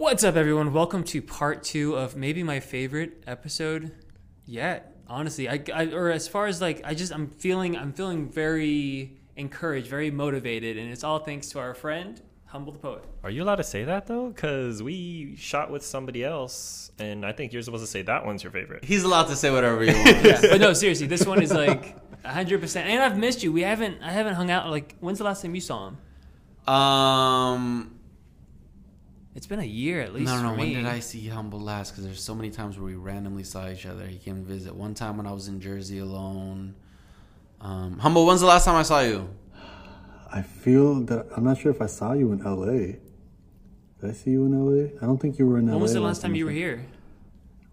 What's up, everyone? Welcome to part two of maybe my favorite episode yet. Honestly, I, I or as far as like I just I'm feeling I'm feeling very encouraged, very motivated, and it's all thanks to our friend Humble the Poet. Are you allowed to say that though? Because we shot with somebody else, and I think you're supposed to say that one's your favorite. He's allowed to say whatever he wants. Yeah, but no, seriously, this one is like hundred percent. And I've missed you. We haven't I haven't hung out. Like, when's the last time you saw him? Um, It's been a year at least. no, no, no. for When me. did I see Humble last? Because there's so many times where we randomly saw each other. He came to visit. One time when I was in Jersey alone. Um, Humble, when's the last time I saw you? I feel that I'm not sure if I saw you in LA. Did I see you in LA? I don't think you were in LA. When was the last time you were here?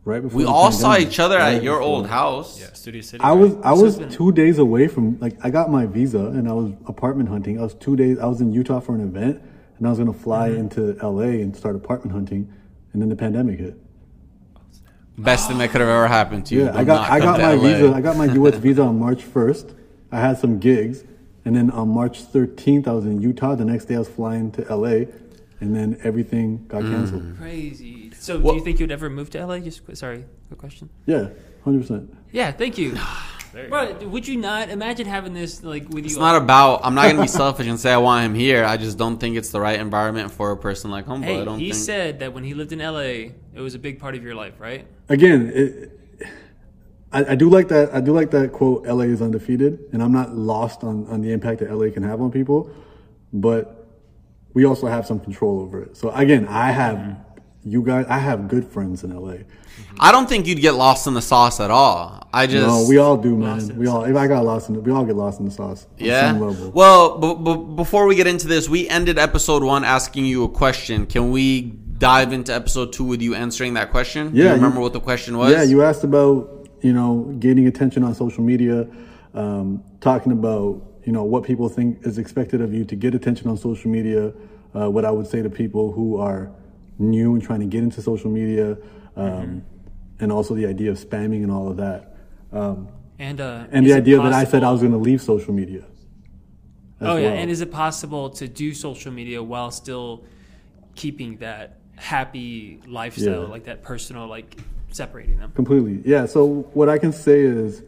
Right before We the all saw each other Right at your before. old house. Yeah, Studio City. I right? was I was it's two days away from like I got my visa and I was apartment hunting. I was two days. I was in Utah for an event and I was gonna fly Mm-hmm. into LA and start apartment hunting, and then the pandemic hit. Best thing that could have ever happened to you. Yeah, I got I got my LA. visa. I got my U.S. visa on March first. I had some gigs, and then on March 13th I was in Utah. The next day I was flying to LA, and then everything got Mm. canceled. Crazy. So, What- do you think you'd ever move to LA? Just sorry, quick question. Yeah, hundred percent. Yeah, thank you. There you Bro, would you not imagine having this like with you? It's not about. I'm not gonna be selfish and say I want him here. I just don't think it's the right environment for a person like Humble. I Hey, don't he think. said that when he lived in LA, it was a big part of your life, right? again, it, I, I do like that. I do like that quote. LA is undefeated, and I'm not lost on, on the impact that LA can have on people, but we also have some control over it. So again, I have mm-hmm. You guys. I have good friends in LA. I don't think you'd get lost in the sauce at all. I just. No, we all do, Lost man. We all. If I got lost in it, we all get lost in the sauce. on Yeah. some level. Well, b- b- before we get into this, we ended episode one asking you a question. Can we dive into episode two with you answering that question? Yeah, you you- remember what the question was? Yeah, you asked about you know gaining attention on social media, um, talking about you know what people think is expected of you to get attention on social media. Uh, what I would say to people who are new and trying to get into social media, um, and also the idea of spamming and all of that, um, And uh, and the idea that I said I was going to leave social media. Oh yeah, well. and is it possible to do social media while still keeping that happy lifestyle, Yeah. like that personal, like separating them? Completely. Yeah. So what I can say is,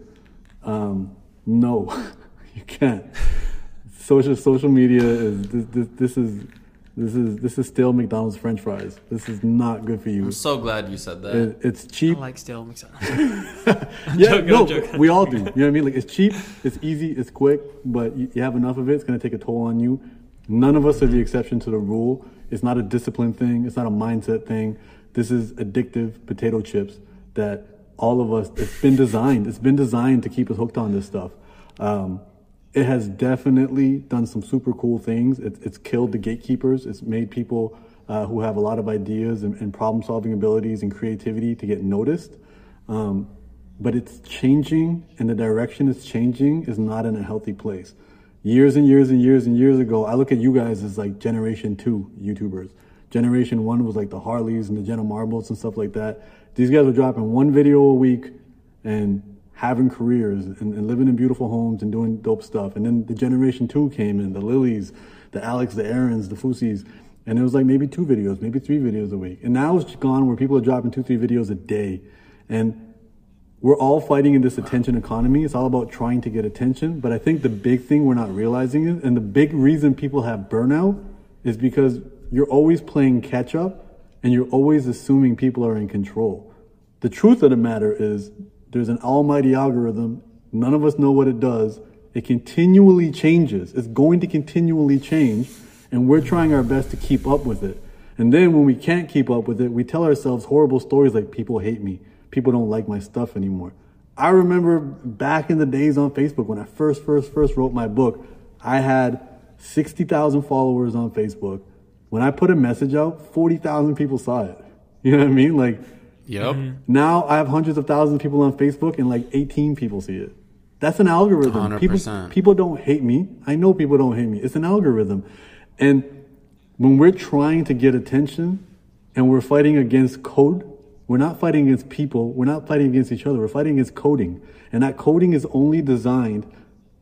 um, no, you can't. Social social media is this, this, this is this is this is still McDonald's French fries. This is not good for you. I'm so glad you said that. It, it's I cheap. like stale McDonald's. yeah, joking, no, we all do. You know what I mean? Like it's cheap, it's easy, it's quick, but you, you have enough of it, it's gonna take a toll on you. None of us are the exception to the rule. It's not a discipline thing. It's not a mindset thing. This is addictive potato chips that all of us. It's been designed. It's been designed to keep us hooked on this stuff. Um, it has definitely done some super cool things. It's, it's killed the gatekeepers. It's made people uh, who have a lot of ideas and, and problem solving abilities and creativity to get noticed. Um, but it's changing, and the direction it's changing is not in a healthy place. Years and years and years and years ago, I look at you guys as like generation two YouTubers. Generation one was like the Harleys and the Jenna Marbles and stuff like that. These guys were dropping one video a week and having careers and, and living in beautiful homes and doing dope stuff. And then the generation two came in, the Lillys, the Alex, the Aarons, the Fouseys. And it was like maybe two videos, maybe three videos a week. And now it's gone where people are dropping two, three videos a day. And we're all fighting in this attention economy. It's all about trying to get attention. But I think the big thing we're not realizing is, and the big reason people have burnout is because you're always playing catch up and you're always assuming people are in control. The truth of the matter is there's an almighty algorithm. None of us know what it does. It continually changes. It's going to continually change. And we're trying our best to keep up with it. And then when we can't keep up with it, we tell ourselves horrible stories like people hate me. People don't like my stuff anymore. I remember back in the days on Facebook when I first, first, first wrote my book, I had 60,000 followers on Facebook. When I put a message out, 40,000 people saw it. You know what I mean? Like, yep. Mm-hmm. now I have hundreds of thousands of people on Facebook and like 18 people see it. That's an algorithm. People, 100%. people don't hate me. I know people don't hate me. It's an algorithm. And when we're trying to get attention and we're fighting against code, we're not fighting against people. We're not fighting against each other. We're fighting against coding. And that coding is only designed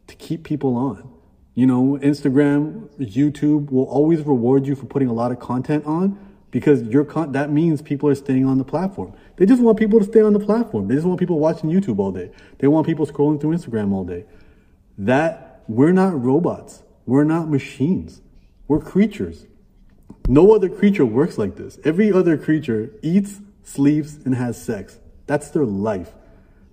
to keep people on. You know, Instagram, YouTube will always reward you for putting a lot of content on, because you're con- that means people are staying on the platform. They just want people to stay on the platform. They just want people watching YouTube all day. They want people scrolling through Instagram all day. That we're not robots. We're not machines. We're creatures. No other creature works like this. Every other creature eats, sleeps, and has sex. That's their life.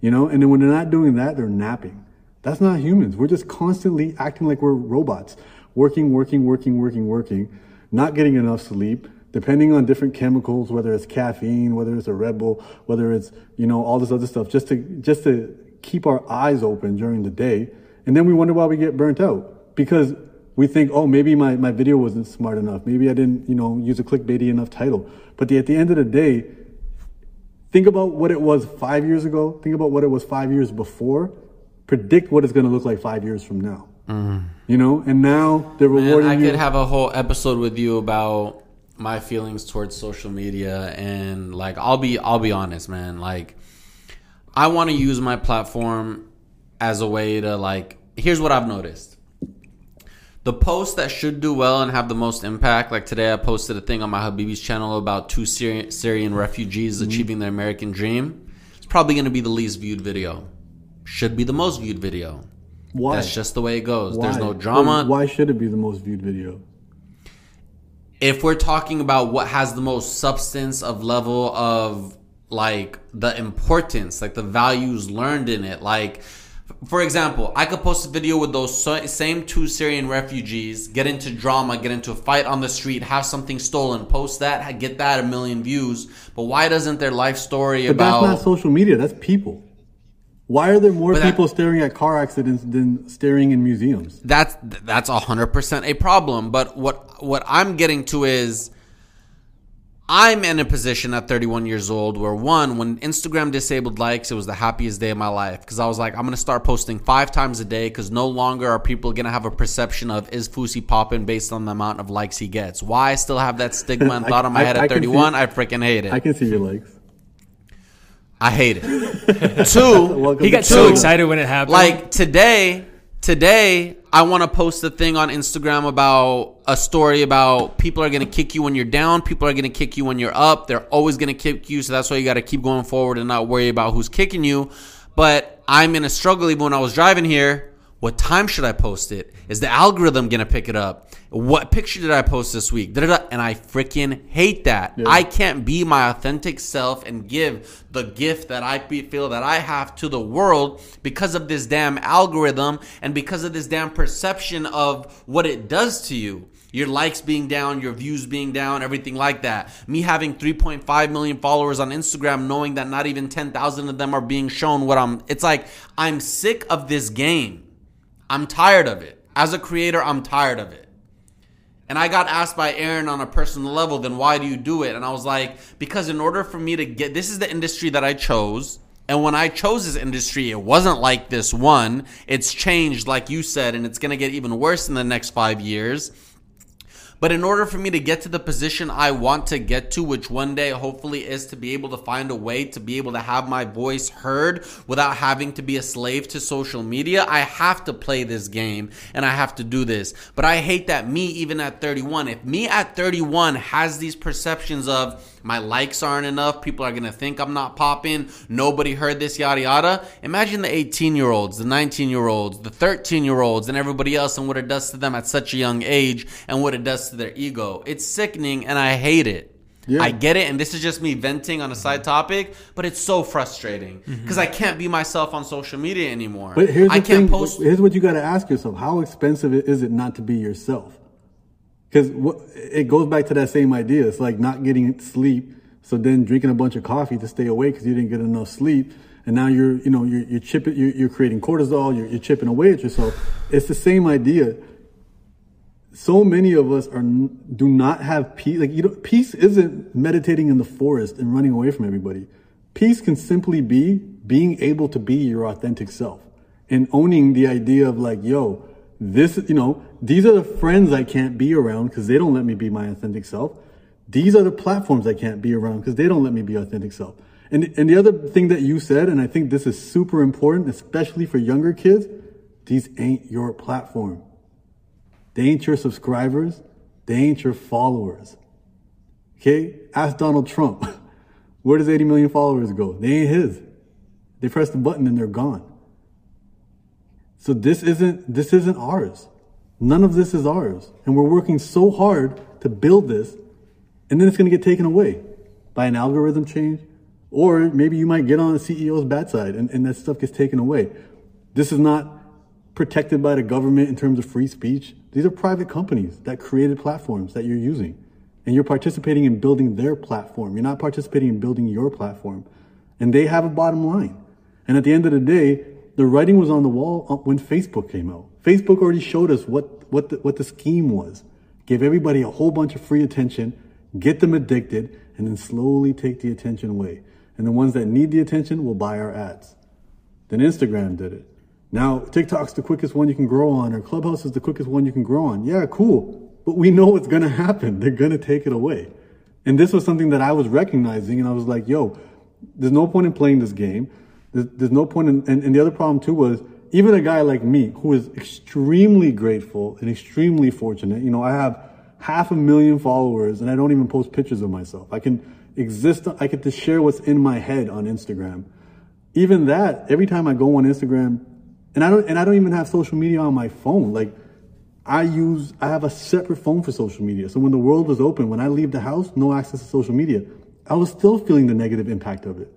You know, and then when they're not doing that, they're napping. That's not humans. We're just constantly acting like we're robots. Working, working, working, working, working, not getting enough sleep, depending on different chemicals, whether it's caffeine, whether it's a Red Bull, whether it's, you know, all this other stuff, just to just to keep our eyes open during the day. And then we wonder why we get burnt out. Because we think, oh, maybe my, my video wasn't smart enough. Maybe I didn't, you know, use a clickbaity enough title. But the, at the end of the day, think about what it was five years ago. Think about what it was five years before. Predict what it's going to look like five years from now. Mm-hmm. You know, and now they're Man, rewarding I you. could have a whole episode with you about my feelings towards social media and like I'll be I'll be honest, man. Like I want to use my platform as a way to like here's what I've noticed. The posts that should do well and have the most impact, like today I posted a thing on my Habibi's channel about two Syrian, Syrian refugees Mm-hmm. achieving their American dream. It's probably going to be the least viewed video. Should be the most viewed video. Why? That's just the way it goes. Why? There's no drama. Why should it be the most viewed video? If we're talking about what has the most substance of level of like the importance, like the values learned in it, like for example, I could post a video with those same two Syrian refugees, get into drama, get into a fight on the street, have something stolen, post that, get that a million views. But why doesn't their life story But about that's not social media. That's people. Why are there more that- people staring at car accidents than staring in museums? that's that's a hundred percent a problem. But what what I'm getting to is I'm in a position at 31 years old where one, when Instagram disabled likes, it was the happiest day of my life because I was like, I'm gonna start posting five times a day because no longer are people gonna have a perception of is Fousey popping based on the amount of likes he gets. Why I still have that stigma and I- thought in my I- head I at can see- 31, I freaking hate it. I I, can see your likes. Hate it. Two, He got to so excited when it happened. like today today i want to post a thing on instagram about a story about people are going to kick you when you're down people are going to kick you when you're up they're always going to kick you so that's why you got to keep going forward and not worry about who's kicking you but i'm in a struggle even when i was driving here what time should i post it is the algorithm going to pick it up what picture did i post this week Da-da-da. and i freaking hate that i can't be my authentic self and give the gift that I feel that I have to the world because of this damn algorithm and because of this damn perception of what it does to you. Your likes being down, your views being down, everything like that. Me having 3.5 million followers on Instagram, knowing that not even 10,000 of them are being shown what I'm. It's like, I'm sick of this game. I'm tired of it. As a creator, I'm tired of it. And I got asked by Aaron on a personal level, then why do you do it? And I was like, because in order for me to get this is the industry that I chose. And when I chose this industry, it wasn't like this one. It's changed, like you said, and it's going to get even worse in the next five years. But in order for me to get to the position I want to get to, which one day hopefully is to be able to find a way to be able to have my voice heard without having to be a slave to social media, I have to play this game and I have to do this. But I hate that me, even at 31, if me at 31 has these perceptions of my likes aren't enough, people are gonna think I'm not popping, nobody heard this, yada yada. Imagine the 18 year olds, the 19 year olds, the 13 year olds, and everybody else, and what it does to them at such a young age, and what it does to their ego. It's sickening, and I hate it. Yeah. I get it, and this is just me venting on a side topic, but it's so frustrating mm-hmm. because I can't be myself on social media anymore. But here's the I can't thing. post. Here's what you got to ask yourself: How expensive is it not to be yourself? Because it goes back to that same idea. It's like not getting sleep, so then drinking a bunch of coffee to stay awake because you didn't get enough sleep, and now you're, you know, you're, you're chipping, you're, you're creating cortisol, you're, you're chipping away at yourself. It's the same idea. So many of us are do not have peace. Like you know, peace isn't meditating in the forest and running away from everybody. Peace can simply be being able to be your authentic self and owning the idea of like, yo, this, you know, these are the friends I can't be around because they don't let me be my authentic self. These are the platforms I can't be around because they don't let me be authentic self. And, and the other thing that you said, and I think this is super important, especially for younger kids, these ain't your platform. They ain't your subscribers. They ain't your followers. Okay? Ask Donald Trump. Where does 80 million followers go? They ain't his. They press the button and they're gone. So this isn't this isn't ours. None of this is ours. And we're working so hard to build this, and then it's gonna get taken away by an algorithm change. Or maybe you might get on the CEO's bad side and, and that stuff gets taken away. This is not protected by the government in terms of free speech. These are private companies that created platforms that you're using. And you're participating in building their platform. You're not participating in building your platform. And they have a bottom line. And at the end of the day, the writing was on the wall uh, when Facebook came out. Facebook already showed us what, what, the, what the scheme was. Give everybody a whole bunch of free attention, get them addicted, and then slowly take the attention away. And the ones that need the attention will buy our ads. Then Instagram did it. Now, TikTok's the quickest one you can grow on, or Clubhouse is the quickest one you can grow on. Yeah, cool. But we know what's gonna happen. They're gonna take it away. And this was something that I was recognizing, and I was like, yo, there's no point in playing this game. There's, there's no point in, and, and the other problem too was, even a guy like me, who is extremely grateful and extremely fortunate, you know, I have half a million followers and I don't even post pictures of myself. I can exist, I get to share what's in my head on Instagram. Even that, every time I go on Instagram, and I don't, and I don't even have social media on my phone. Like, I use, I have a separate phone for social media. So when the world was open, when I leave the house, no access to social media, I was still feeling the negative impact of it.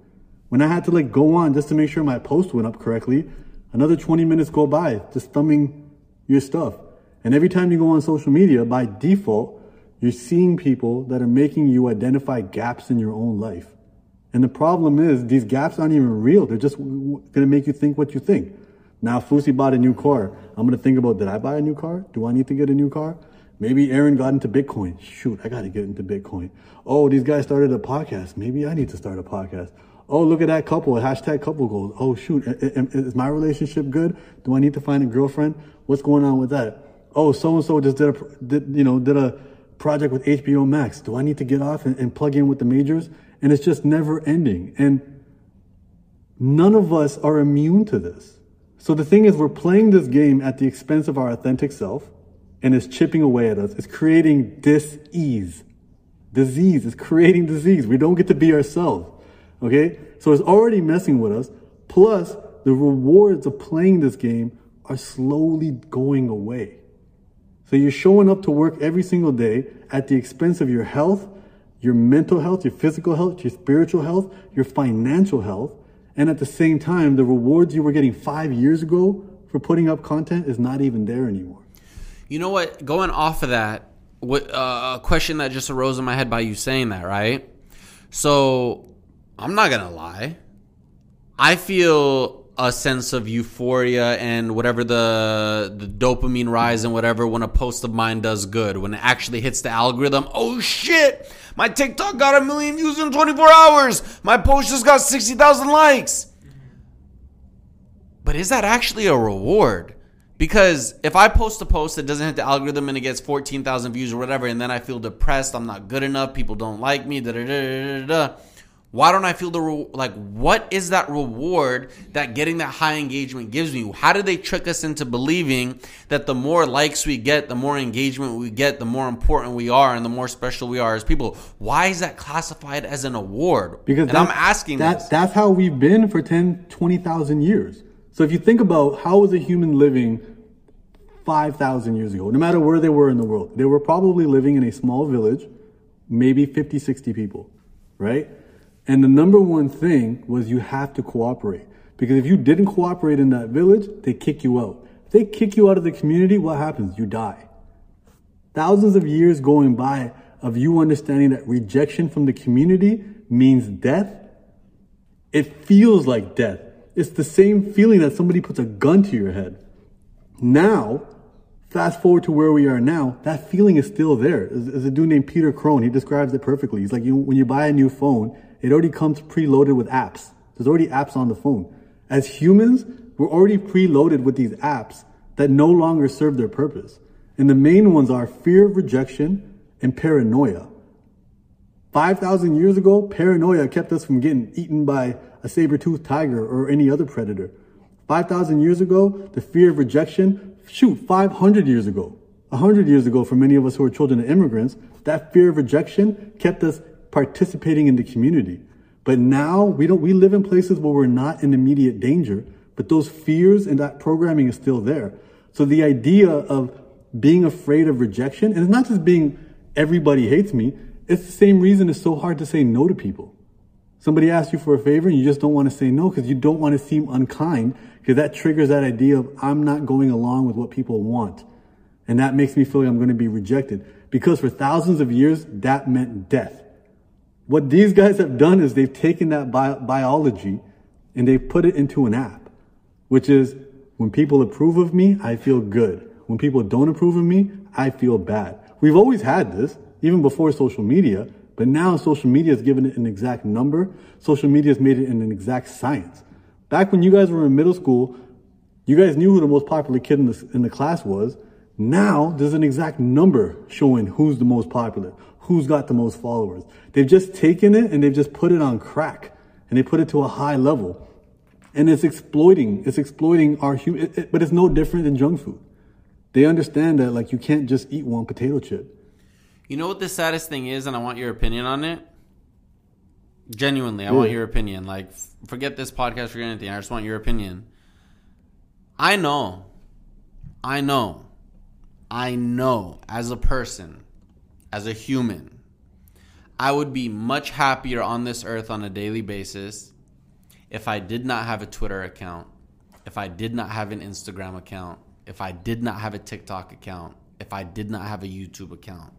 When I had to like go on just to make sure my post went up correctly, another 20 minutes go by just thumbing your stuff. And every time you go on social media, by default, you're seeing people that are making you identify gaps in your own life. And the problem is these gaps aren't even real. They're just going to make you think what you think. Now, Fousey bought a new car. I'm going to think about, did I buy a new car? Do I need to get a new car? Maybe Aaron got into Bitcoin. Shoot, I got to get into Bitcoin. Oh, these guys started a podcast. Maybe I need to start a podcast. Oh, look at that couple. Hashtag couple goals. Oh, shoot. Is my relationship good? Do I need to find a girlfriend? What's going on with that? Oh, so and so just did a, did, you know, did a project with HBO Max. Do I need to get off and, and plug in with the majors? And it's just never ending. And none of us are immune to this. So the thing is, we're playing this game at the expense of our authentic self, and it's chipping away at us. It's creating dis-ease. Disease. It's creating disease. We don't get to be ourselves. Okay? So it's already messing with us. Plus, the rewards of playing this game are slowly going away. So you're showing up to work every single day at the expense of your health, your mental health, your physical health, your spiritual health, your financial health, and at the same time, the rewards you were getting five years ago for putting up content is not even there anymore. You know what? Going off of that, what, uh, a question that just arose in my head by you saying that, right? So I'm not gonna lie. I feel a sense of euphoria and whatever the the dopamine rise and whatever when a post of mine does good. When it actually hits the algorithm oh shit! My tiktok got a million views in 24 hours! My post just got 60000 likes! But is that actually a reward? Because if i post a post that doesn't hit the algorithm and it gets 14000 views or whatever and then i feel depressed i'm not good enough people don't like me da da da da da why don't I feel the re- like? What is that reward that getting that high engagement gives me? How do they trick us into believing that the more likes we get, the more engagement we get, the more important we are, and the more special we are as people? Why is that classified as an award? Because and I'm asking that, this. That's how we've been for 10, 20,000 years. So if you think about how was a human living 5,000 years ago, no matter where they were in the world, they were probably living in a small village, maybe 50, 60 people, right? And the number one thing was you have to cooperate. Because if you didn't cooperate in that village, they kick you out. If they kick you out of the community, what happens? You die. Thousands of years going by of you understanding that rejection from the community means death. It feels like death. It's the same feeling that somebody puts a gun to your head. Now, fast forward to where we are now, that feeling is still there. There's a dude named Peter Crone. He describes it perfectly. He's like, you, when you buy a new phone, it already comes preloaded with apps. There's already apps on the phone. As humans, we're already preloaded with these apps that no longer serve their purpose. And the main ones are fear of rejection and paranoia. 5,000 years ago, paranoia kept us from getting eaten by a saber-toothed tiger or any other predator. 5,000 years ago, the fear of rejection, shoot, 500 years ago, A hundred years ago, for many of us who are children of immigrants, that fear of rejection kept us participating in the community. But now we don't, we live in places where we're not in immediate danger, but those fears and that programming is still there. So the idea of being afraid of rejection, and it's not just being everybody hates me, it's the same reason it's so hard to say no to people. Somebody asks you for a favor and you just don't want to say no because you don't want to seem unkind because that triggers that idea of I'm not going along with what people want. And that makes me feel like I'm going to be rejected because for thousands of years, that meant death. What these guys have done is they've taken that bi- biology and they've put it into an app, which is when people approve of me, I feel good. When people don't approve of me, I feel bad. We've always had this, even before social media, but now social media has given it an exact number. Social media has made it an exact science. Back when you guys were in middle school, you guys knew who the most popular kid in the, in the class was. Now there's an exact number showing who's the most popular, who's got the most followers. They've just taken it and they've just put it on crack and they put it to a high level. And it's exploiting, it's exploiting our human, it, it, but it's no different than junk food. They understand that like you can't just eat one potato chip. You know what the saddest thing is, and I want your opinion on it. Genuinely, I want your opinion. Like, forget this podcast, forget anything. I just want your opinion. I know, I know, I know as a person, as a human, I would be much happier on this earth on a daily basis if I did not have a Twitter account, if I did not have an Instagram account, if I did not have a TikTok account, if I did not have a YouTube account.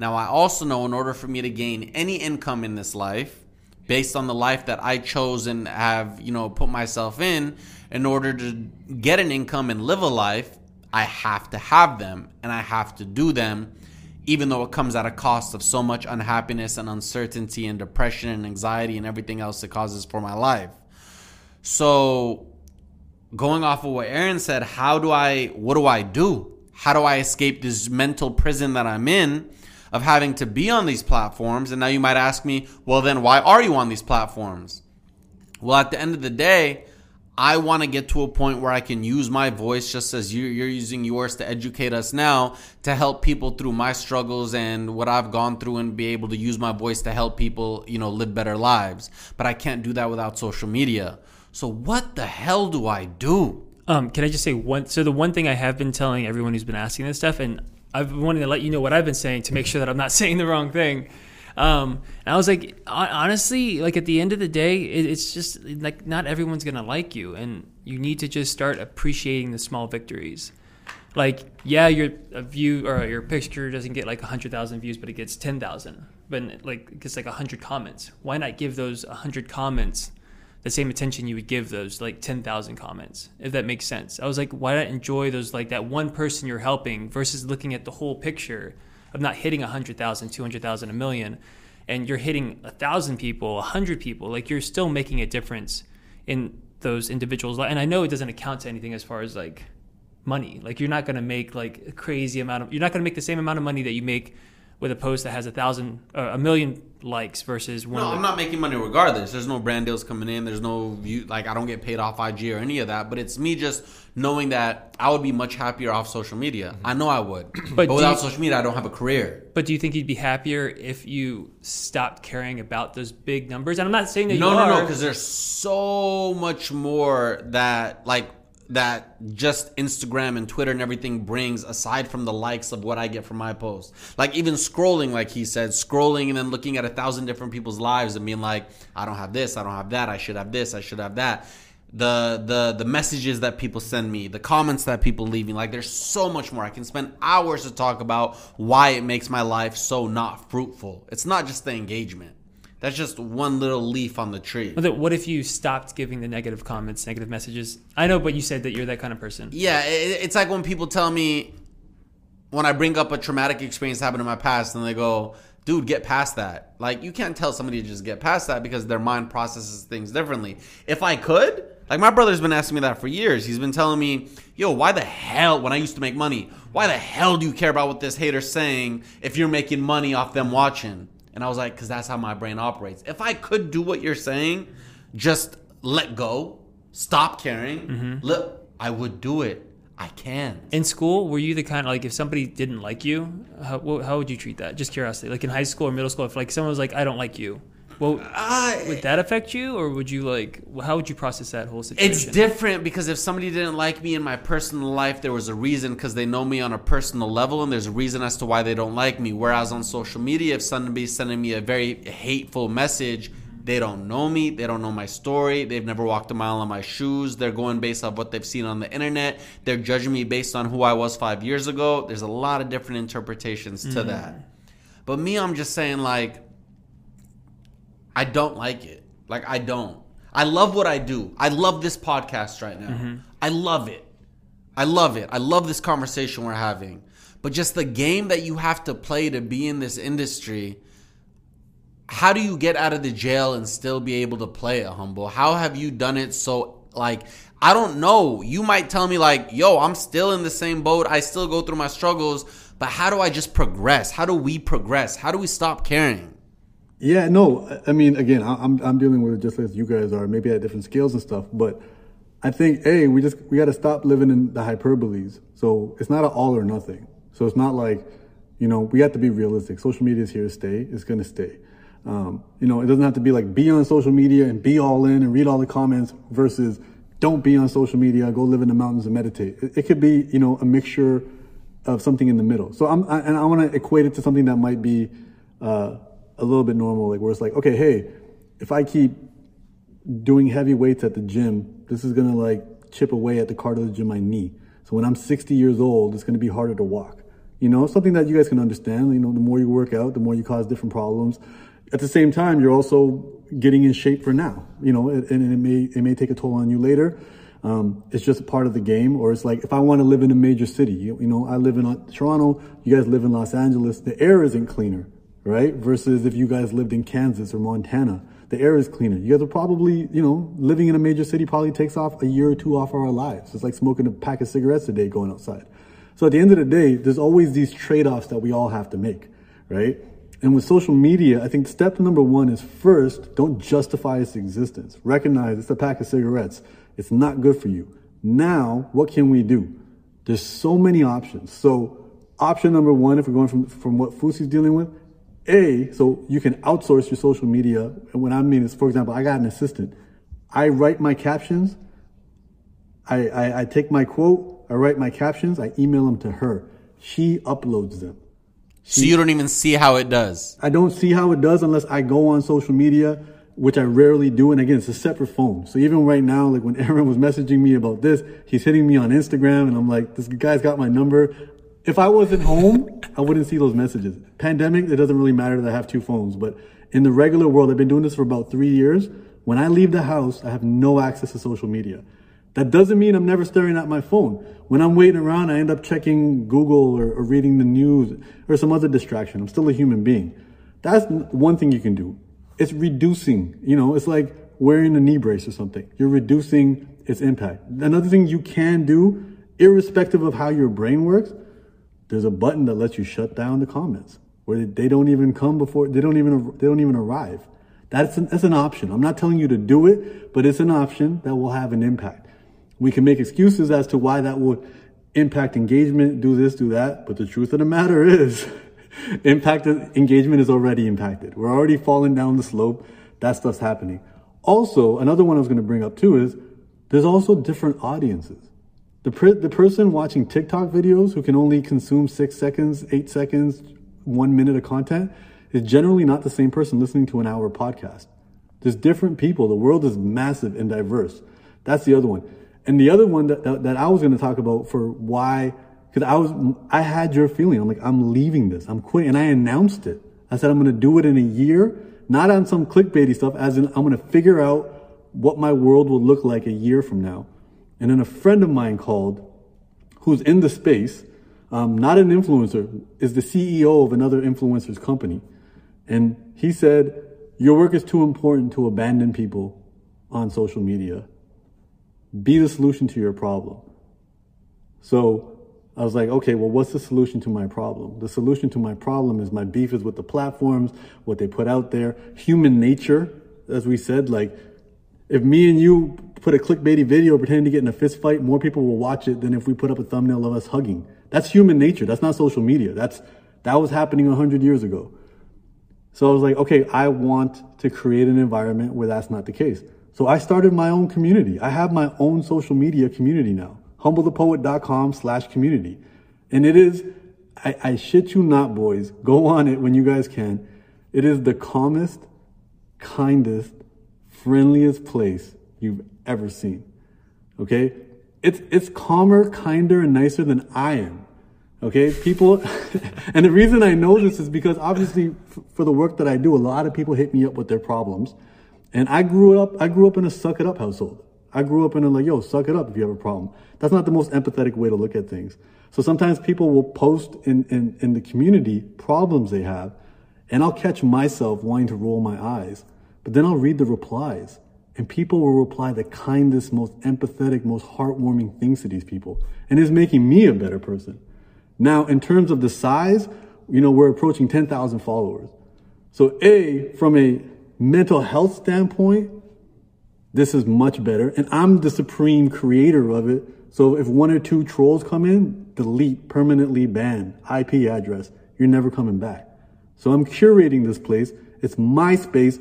Now, I also know in order for me to gain any income in this life, based on the life that I chose and have, you know, put myself in, in order to get an income and live a life, I have to have them and I have to do them, even though it comes at a cost of so much unhappiness and uncertainty and depression and anxiety and everything else it causes for my life. So, going off of what Aaron said, how do I, what do I do? How do I escape this mental prison that I'm in of having to be on these platforms? And now you might ask me, well, then why are you on these platforms? Well, at the end of the day, I want to get to a point where I can use my voice just as you- you're using yours to educate us now to help people through my struggles and what I've gone through and be able to use my voice to help people, you know, live better lives. But I can't do that without social media. So what the hell do I do? Um, can I just say one? So the one thing I have been telling everyone who's been asking this stuff, and I've wanting to let you know what I've been saying to make sure that I'm not saying the wrong thing. Um, and I was like, honestly, like at the end of the day, it, it's just like not everyone's gonna like you, and you need to just start appreciating the small victories. Like, yeah, your view or your picture doesn't get like hundred thousand views, but it gets ten thousand. But like, it gets like hundred comments. Why not give those hundred comments the same attention you would give those like 10,000 comments, if that makes sense. I was like, why not enjoy those, like that one person you're helping versus looking at the whole picture of not hitting 100,000, 200,000, a million, and you're hitting a thousand people, a hundred people. Like you're still making a difference in those individuals. And I know it doesn't account to anything as far as like money. Like you're not going to make like a crazy amount of, you're not going to make the same amount of money that you make with a post that has a thousand, uh, a million likes versus one. No, with- I'm not making money regardless. There's no brand deals coming in. There's no view, like I don't get paid off IG or any of that. But it's me just knowing that I would be much happier off social media. Mm-hmm. I know I would. But, do without you- social media, I don't have a career. But do you think you'd be happier if you stopped caring about those big numbers? And I'm not saying that No, you no, are. no, because there's so much more that like that just Instagram and Twitter and everything brings aside from the likes of what I get from my posts. Like even scrolling, like he said, scrolling and then looking at a thousand different people's lives and being like, I don't have this, I don't have that, I should have this, I should have that. The the the messages that people send me, the comments that people leave me, like there's so much more. I can spend hours to talk about why it makes my life so not fruitful. It's not just the engagement. That's just one little leaf on the tree. But what if you stopped giving the negative comments, negative messages? I know, but you said that you're that kind of person. Yeah, it's like when people tell me when I bring up a traumatic experience happened in my past, and they go, "Dude, get past that." Like you can't tell somebody to just get past that because their mind processes things differently. If I could, like my brother's been asking me that for years. He's been telling me, "Yo, why the hell when I used to make money, why the hell do you care about what this hater's saying if you're making money off them watching?" And I was like, "Cause that's how my brain operates. If I could do what you're saying, just let go, stop caring, mm-hmm. look, I would do it. I can. In school, were you the kind of like if somebody didn't like you, how, how would you treat that? Just curiosity. Like in high school or middle school, if like someone was like, "I don't like you," well, I, would that affect you, or would you like? How would you process that whole situation? It's different because if somebody didn't like me in my personal life, there was a reason because they know me on a personal level, and there's a reason as to why they don't like me. Whereas on social media, if somebody's sending me a very hateful message, they don't know me, they don't know my story, they've never walked a mile in my shoes, they're going based off what they've seen on the internet, they're judging me based on who I was five years ago. There's a lot of different interpretations to mm-hmm. that. But me, I'm just saying, like, I don't like it. Like I don't. I love what I do. I love this podcast right now. Mm-hmm. I love it. I love it. I love this conversation we're having. But just the game that you have to play to be in this industry, how do you get out of the jail and still be able to play it humble? How have you done it so like I don't know. You might tell me like, "Yo, I'm still in the same boat. I still go through my struggles, but how do I just progress? How do we progress? How do we stop caring?" Yeah, no, I- mean, again, I'm I'm dealing with it just as you guys are, maybe at different scales and stuff. But I think, a, we just we got to stop living in the hyperboles. So it's not an all or nothing. So it's not like, you know, we have to be realistic. Social media is here to stay. It's to stay. Um, you know, it doesn't have to be like be on social media and be all in and read all the comments versus don't be on social media. Go live in the mountains and meditate. It, it could be, you know, a mixture of something in the middle. So I'm, I, and I want to equate it to something that might be uh, a little bit normal, like where it's like, okay, hey, if I keep doing heavy weights at the gym, this is gonna like chip away at the cartilage in my knee. So when I'm 60 years old, it's gonna be harder to walk. You know, something that you guys can understand. You know, the more you work out, the more you cause different problems. At the same time, you're also getting in shape for now. You know, and, and it may it may take a toll on you later. Um, it's just a part of the game, or it's like if I want to live in a major city, you, you know, I live in uh, Toronto, you guys live in Los Angeles, the air isn't cleaner, right? Versus if you guys lived in Kansas or Montana, the air is cleaner. You guys are probably, you know, living in a major city probably takes off a year or two off our lives. It's like smoking a pack of cigarettes a day going outside. So at the end of the day, there's always these trade-offs that we all have to make, right? And with social media, I think step number one is first, don't justify its existence. Recognize it's a pack of cigarettes. It's not good for you. Now, what can we do? There's so many options. So option number one, if we're going from, from what Fousey's dealing with, A, so you can outsource your social media. And what I mean is, for example, I got an assistant. I write my captions. I, I, I take my quote, I write my captions, I email them to her. She uploads them. So you don't even see how it does. I don't see how it does unless I go on social media, which I rarely do. And again, it's a separate phone. So even right now, like when Aaron was messaging me about this, he's hitting me on Instagram and I'm like, this guy's got my number. If I wasn't home, I wouldn't see those messages. Pandemic, it doesn't really matter that I have two phones, but in the regular world, I've been doing this for about three years. When I leave the house, I have no access to social media. That doesn't mean I'm never staring at my phone. When I'm waiting around, I end up checking Google or, or reading the news or some other distraction. I'm still a human being. That's one thing you can do. It's reducing, you know, it's like wearing a knee brace or something. You're reducing its impact. Another thing you can do, irrespective of how your brain works, there's a button that lets you shut down the comments where they don't even come before, they don't even, they don't even arrive. That's an, that's an option. I'm not telling you to do it, but it's an option that will have an impact. We can make excuses as to why that would impact engagement, do this, do that. But the truth of the matter is, impact engagement is already impacted. We're already falling down the slope. That stuff's happening. Also, another one I was going to bring up too is there's also different audiences. The, the person watching TikTok videos who can only consume six seconds, eight seconds, one minute of content is generally not the same person listening to an hour podcast. There's different people. The world is massive and diverse. That's the other one. And the other one that, that, that I was going to talk about for why, because I was, I had your feeling. I'm like, I'm leaving this. I'm quitting. And I announced it. I said, I'm going to do it in a year, not on some clickbaity stuff, as in, I'm going to figure out what my world will look like a year from now. And then a friend of mine called who's in the space, um, not an influencer, is the CEO of another influencer's company. And he said, Your work is too important to abandon people on social media. Be the solution to your problem. So I was like, okay, well, what's the solution to my problem? The solution to my problem is my beef is with the platforms, what they put out there, human nature, as we said, like If me and you put a clickbaity video pretending to get in a fist fight, more people will watch it than if we put up a thumbnail of us hugging. That's human nature. That's not social media. That's that was happening hundred years ago. So I was like, okay, I want to create an environment where that's not the case. So I started my own community. I have my own social media community now. Humblethepoet.com slash community. And it is, I, I shit you not, boys. Go on it when you guys can. It is the calmest, kindest, friendliest place you've ever seen. Okay? It's, it's calmer, kinder, and nicer than I am. Okay? People, and the reason I know this is because obviously f- for the work that I do, a lot of people hit me up with their problems. And I grew up, I grew up in a suck it up household. I grew up in a like, yo, suck it up if you have a problem. That's not the most empathetic way to look at things. So sometimes people will post in, in, in the community problems they have, and I'll catch myself wanting to roll my eyes. But then I'll read the replies, and people will reply the kindest, most empathetic, most heartwarming things to these people. And it's making me a better person. Now, in terms of the size, you know, we're approaching 10,000 followers. So A, from a mental health standpoint, this is much better. And I'm the supreme creator of it. So if one or two trolls come in, delete, permanently ban, IP address. You're never coming back. So I'm curating this place. It's my space,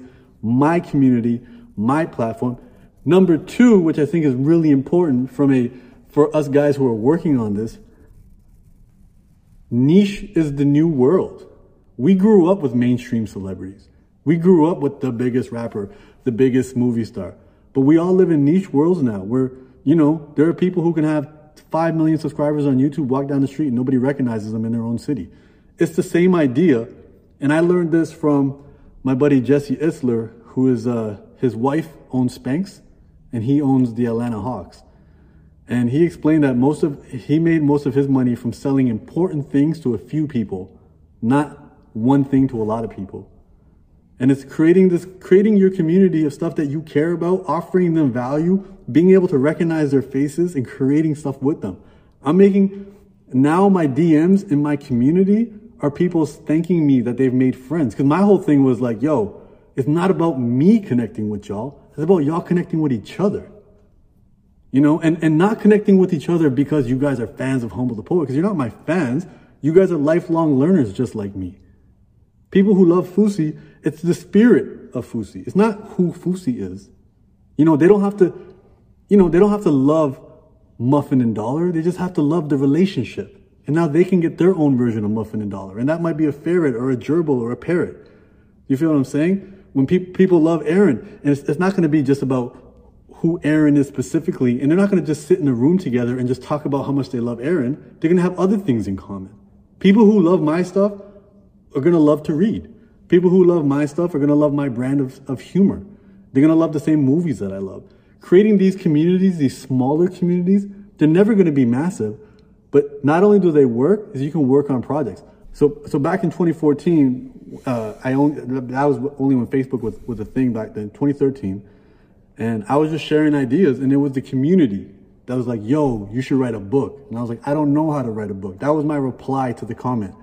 my community, my platform. Number two, which I think is really important from a, for us guys who are working on this, niche is the new world. We grew up with mainstream celebrities. We grew up with the biggest rapper, the biggest movie star. But we all live in niche worlds now where, you know, there are people who can have 5 million subscribers on YouTube, walk down the street, and nobody recognizes them in their own city. It's the same idea. And I learned this from my buddy Jesse Itzler, who is, uh, his wife owns Spanx and he owns the Atlanta Hawks. And he explained that most of, he made most of his money from selling important things to a few people, not one thing to a lot of people. And it's creating this, creating your community of stuff that you care about, offering them value, being able to recognize their faces and creating stuff with them. I'm making, now my DMs in my community are people thanking me that they've made friends. Cause my whole thing was like, yo, it's not about me connecting with y'all. It's about y'all connecting with each other. You know, and, and not connecting with each other because you guys are fans of Humble the Poet, because you're not my fans. You guys are lifelong learners just like me. People who love Fousey, it's the spirit of Fousey. It's not who Fousey is. You know, they don't have to, you know, they don't have to love Muffin and Dollar. They just have to love the relationship. And now they can get their own version of Muffin and Dollar. And that might be a ferret or a gerbil or a parrot. You feel what I'm saying? When pe- people love Aaron, and it's, it's not going to be just about who Aaron is specifically, and they're not going to just sit in a room together and just talk about how much they love Aaron. They're going to have other things in common. People who love my stuff are going to love to read. People who love my stuff are going to love my brand of, of humor. They're going to love the same movies that I love. Creating these communities, these smaller communities, they're never going to be massive. But not only do they work, is you can work on projects. So, so back in 2014, uh, I only, that was only when Facebook was, was a thing back then, 2013. And I was just sharing ideas and it was the community that was like, yo, you should write a book. And I was like, I don't know how to write a book. That was my reply to the comment.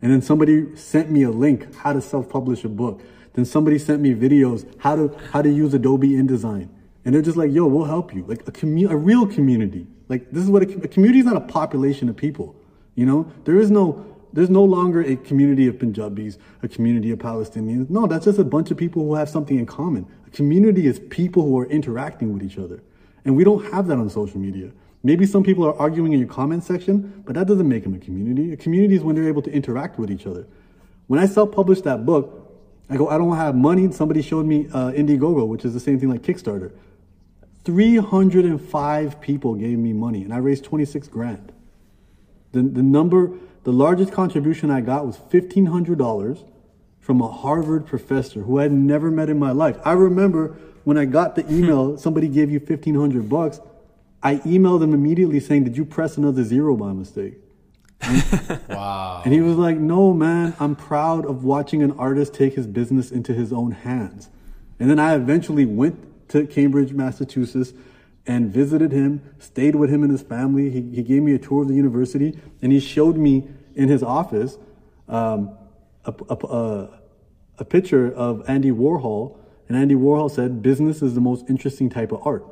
And then somebody sent me a link, how to self-publish a book. Then somebody sent me videos, how to, how to use Adobe InDesign. And they're just like, yo, we'll help you. Like a commu- a real community. Like this is what a, a community is not a population of people. You know, there is no, there's no longer a community of Punjabis, a community of Palestinians. No, that's just a bunch of people who have something in common. A community is people who are interacting with each other. And we don't have that on social media. Maybe some people are arguing in your comment section, but that doesn't make them a community. A community is when they're able to interact with each other. When I self-published that book, I go, I don't have money. Somebody showed me uh, Indiegogo, which is the same thing like Kickstarter. 305 people gave me money, and I raised 26 grand. The, the number, the largest contribution I got was $1,500 from a Harvard professor who I had never met in my life. I remember when I got the hmm. email, somebody gave you 1500 bucks. I emailed him immediately saying, Did you press another zero by mistake? Wow. And he was like, No, man, I'm proud of watching an artist take his business into his own hands. And then I eventually went to Cambridge, Massachusetts, and visited him, stayed with him and his family. He, he gave me a tour of the university, and he showed me in his office um, a, a, a, a picture of Andy Warhol And Andy Warhol said business is the most interesting type of art.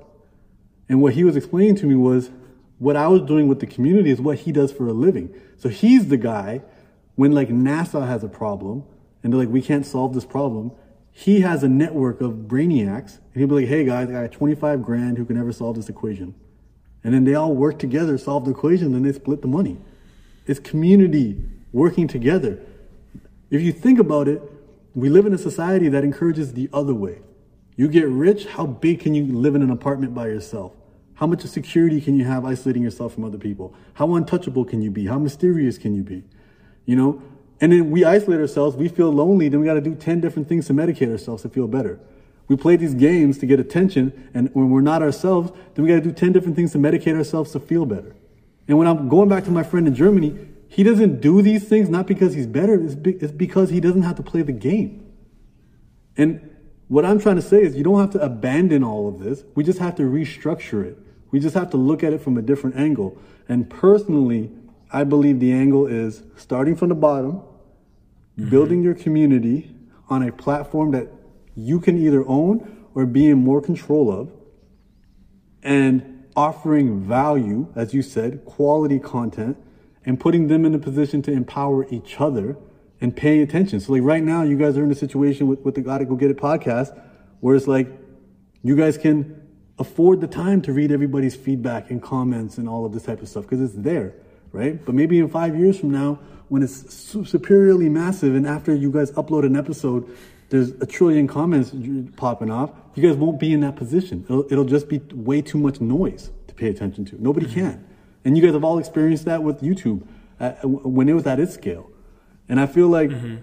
And what he was explaining to me was what I was doing with the community is what he does for a living. So he's the guy when like NASA has a problem and they're like, we can't solve this problem. He has a network of brainiacs and he'll be like, hey guys, I got 25 grand who can ever solve this equation. And then they all work together, solve the equation, then they split the money. It's community working together. If you think about it, we live in a society that encourages the other way. You get rich, how big can you live in an apartment by yourself? How much security can you have isolating yourself from other people? How untouchable can you be? How mysterious can you be? You know? And then we isolate ourselves, we feel lonely, then we got to do 10 different things to medicate ourselves to feel better. We play these games to get attention, and when we're not ourselves, then we got to do 10 different things to medicate ourselves to feel better. And when I'm going back to my friend in Germany, he doesn't do these things not because he's better, it's, be, it's because he doesn't have to play the game. And what I'm trying to say is you don't have to abandon all of this. We just have to restructure it. We just have to look at it from a different angle. And personally, I believe the angle is starting from the bottom, mm-hmm. building your community on a platform that you can either own or be in more control of, and offering value, as you said, quality content, and putting them in a position to empower each other and paying attention. So, like right now, you guys are in a situation with, with the Gotta Go Get It podcast where it's like you guys can afford the time to read everybody's feedback and comments and all of this type of stuff because it's there, right? But maybe in five years from now, when it's superiorly massive and after you guys upload an episode, there's a trillion comments popping off, you guys won't be in that position. It'll, it'll just be way too much noise to pay attention to. Nobody mm-hmm. can. And you guys have all experienced that with YouTube at, when it was at its scale. And I feel like mm-hmm.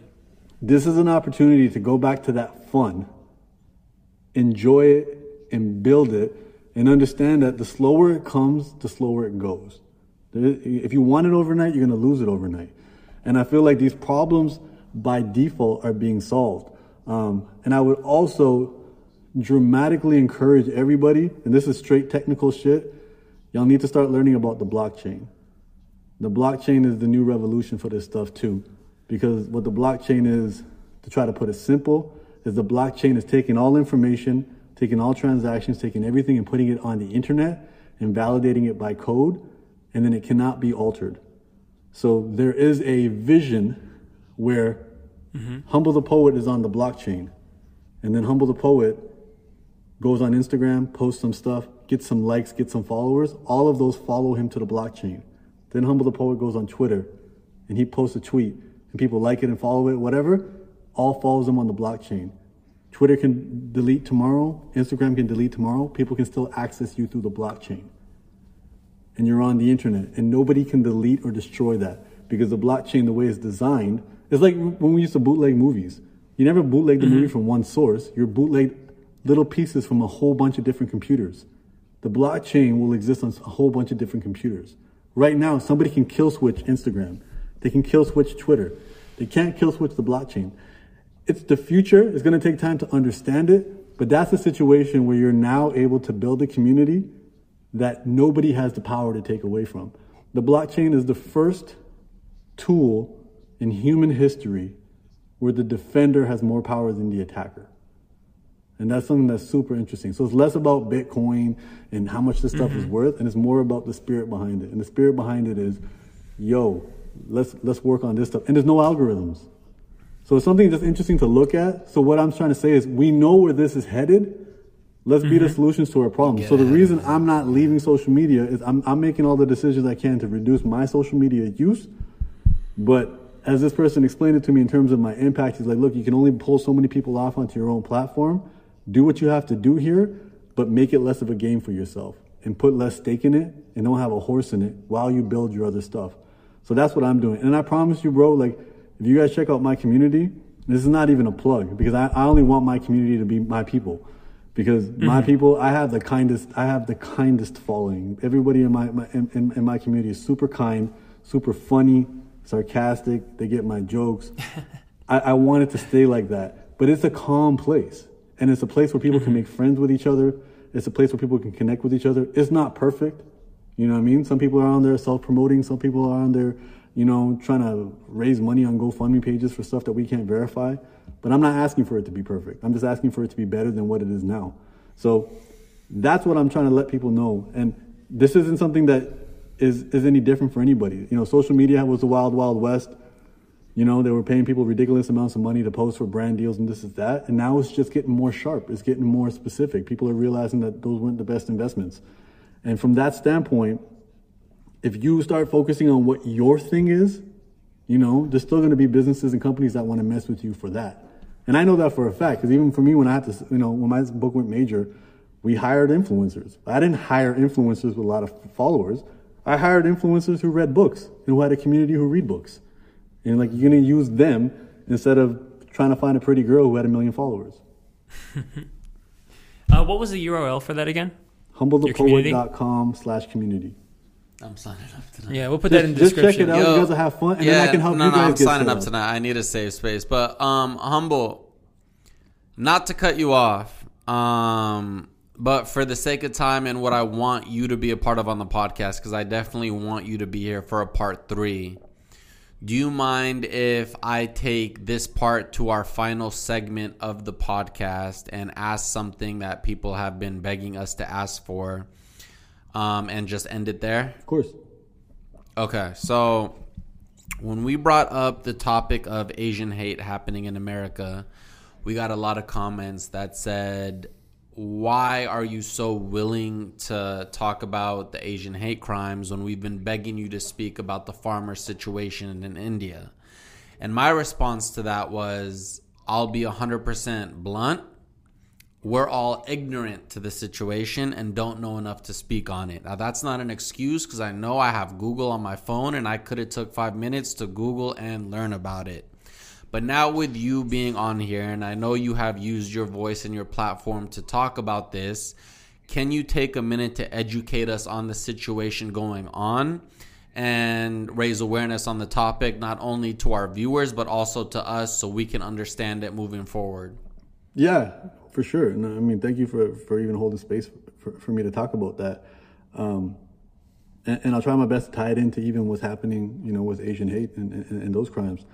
this is an opportunity to go back to that fun, enjoy it, and build it, and understand that the slower it comes, the slower it goes. If you want it overnight, you're going to lose it overnight. And I feel like these problems by default are being solved. Um, and I would also dramatically encourage everybody, and this is straight technical shit, y'all need to start learning about the blockchain. The blockchain is the new revolution for this stuff too. Because what the blockchain is, to try to put it simple, is the blockchain is taking all information, taking all transactions, taking everything and putting it on the internet and validating it by code, and then it cannot be altered. So there is a vision where mm-hmm. Humble the Poet is on the blockchain, and then Humble the Poet goes on Instagram, posts some stuff, gets some likes, gets some followers. All of those follow him to the blockchain. Then Humble the Poet goes on Twitter, and he posts a tweet and people like it and follow it, whatever, all follows them on the blockchain. Twitter can delete tomorrow, Instagram can delete tomorrow, people can still access you through the blockchain. And you're on the internet, and nobody can delete or destroy that because the blockchain, the way it's designed, is like when we used to bootleg movies. You never bootleg the mm-hmm. movie from one source, you're bootleg little pieces from a whole bunch of different computers. The blockchain will exist on a whole bunch of different computers. Right now, somebody can kill switch Instagram. They can kill switch Twitter. They can't kill switch the blockchain. It's the future. It's going to take time to understand it, but that's a situation where you're now able to build a community that nobody has the power to take away from. The blockchain is the first tool in human history where the defender has more power than the attacker. And that's something that's super interesting. So it's less about Bitcoin and how much this stuff mm-hmm. is worth, and it's more about the spirit behind it. And the spirit behind it is, yo, let's let's work on this stuff. And there's no algorithms. So it's something that's interesting to look at. So what I'm trying to say is we know where this is headed. Let's mm-hmm. be the mm-hmm. solutions to our problems. So the reason I'm not leaving social media is I'm, I'm making all the decisions I can to reduce my social media use. But as this person explained it to me in terms of my impact, he's like, look, you can only pull so many people off onto your own platform. Do what you have to do here, but make it less of a game for yourself and put less stake in it and don't have a horse in it while you build your other stuff. So that's what I'm doing. And I promise you, bro, like, if you guys check out my community, this is not even a plug because I, I only want my community to be my people. Because mm-hmm. my people, I have the kindest, I have the kindest following. Everybody in my, my in, in, my community is super kind, super funny, sarcastic. They get my jokes. I, I want it to stay like that. But it's a calm place. And it's a place where people can mm-hmm. make friends with each other. It's a place where people can connect with each other. It's not perfect. You know what I mean? Some people are on there self promoting. Some people are on there, you know, trying to raise money on GoFundMe pages for stuff that we can't verify. But I'm not asking for it to be perfect. I'm just asking for it to be better than what it is now. So that's what I'm trying to let people know. And this isn't something that is, is any different for anybody. You know, social media was the wild, wild west. You know, they were paying people ridiculous amounts of money to post for brand deals and this is that. And now it's just getting more sharp. It's getting more specific. People are realizing that those weren't the best investments. And from that standpoint, if you start focusing on what your thing is, you know, there's still going to be businesses and companies that want to mess with you for that. And I know that for a fact because even for me, when I had to, you know, when my book went major, we hired influencers. I didn't hire influencers with a lot of followers. I hired influencers who read books and who had a community who read books. And like you're going to use them instead of trying to find a pretty girl who had a million followers. Uh, what was the URL for that again? Humblethepoet.com slash community. I'm signing up tonight. Yeah, we'll put that in the Just check it out. Yo, you guys will have fun, and yeah, then I can help no, you no, guys I'm get signing up tonight. I need a safe space, but um, humble. Not to cut you off, um, but for the sake of time and what I want you to be a part of on the podcast, because I definitely want you to be here for a part three. Do you mind if I take this part to our final segment of the podcast and ask something that people have been begging us to ask for, um, and just end it there? Of course. Okay, so when we brought up the topic of Asian hate happening in America, we got a lot of comments that said, Why are you so willing to talk about the Asian hate crimes when we've been begging you to speak about the farmer situation in India? And my response to that was, I'll be 100% blunt we're all ignorant to the situation and don't know enough to speak on it. Now that's not an excuse because I know I have Google on my phone and I could have took five minutes to Google and learn about it. But now with you being on here and I know you have used your voice and your platform to talk about this, can you take a minute to educate us on the situation going on and raise awareness on the topic not only to our viewers but also to us so we can understand it moving forward? Yeah, for sure. No, I mean, thank you for, for even holding space for, for me to talk about that. Um, and, and, I'll try my best to tie it into even what's happening, you know, with Asian hate and, and, and those crimes.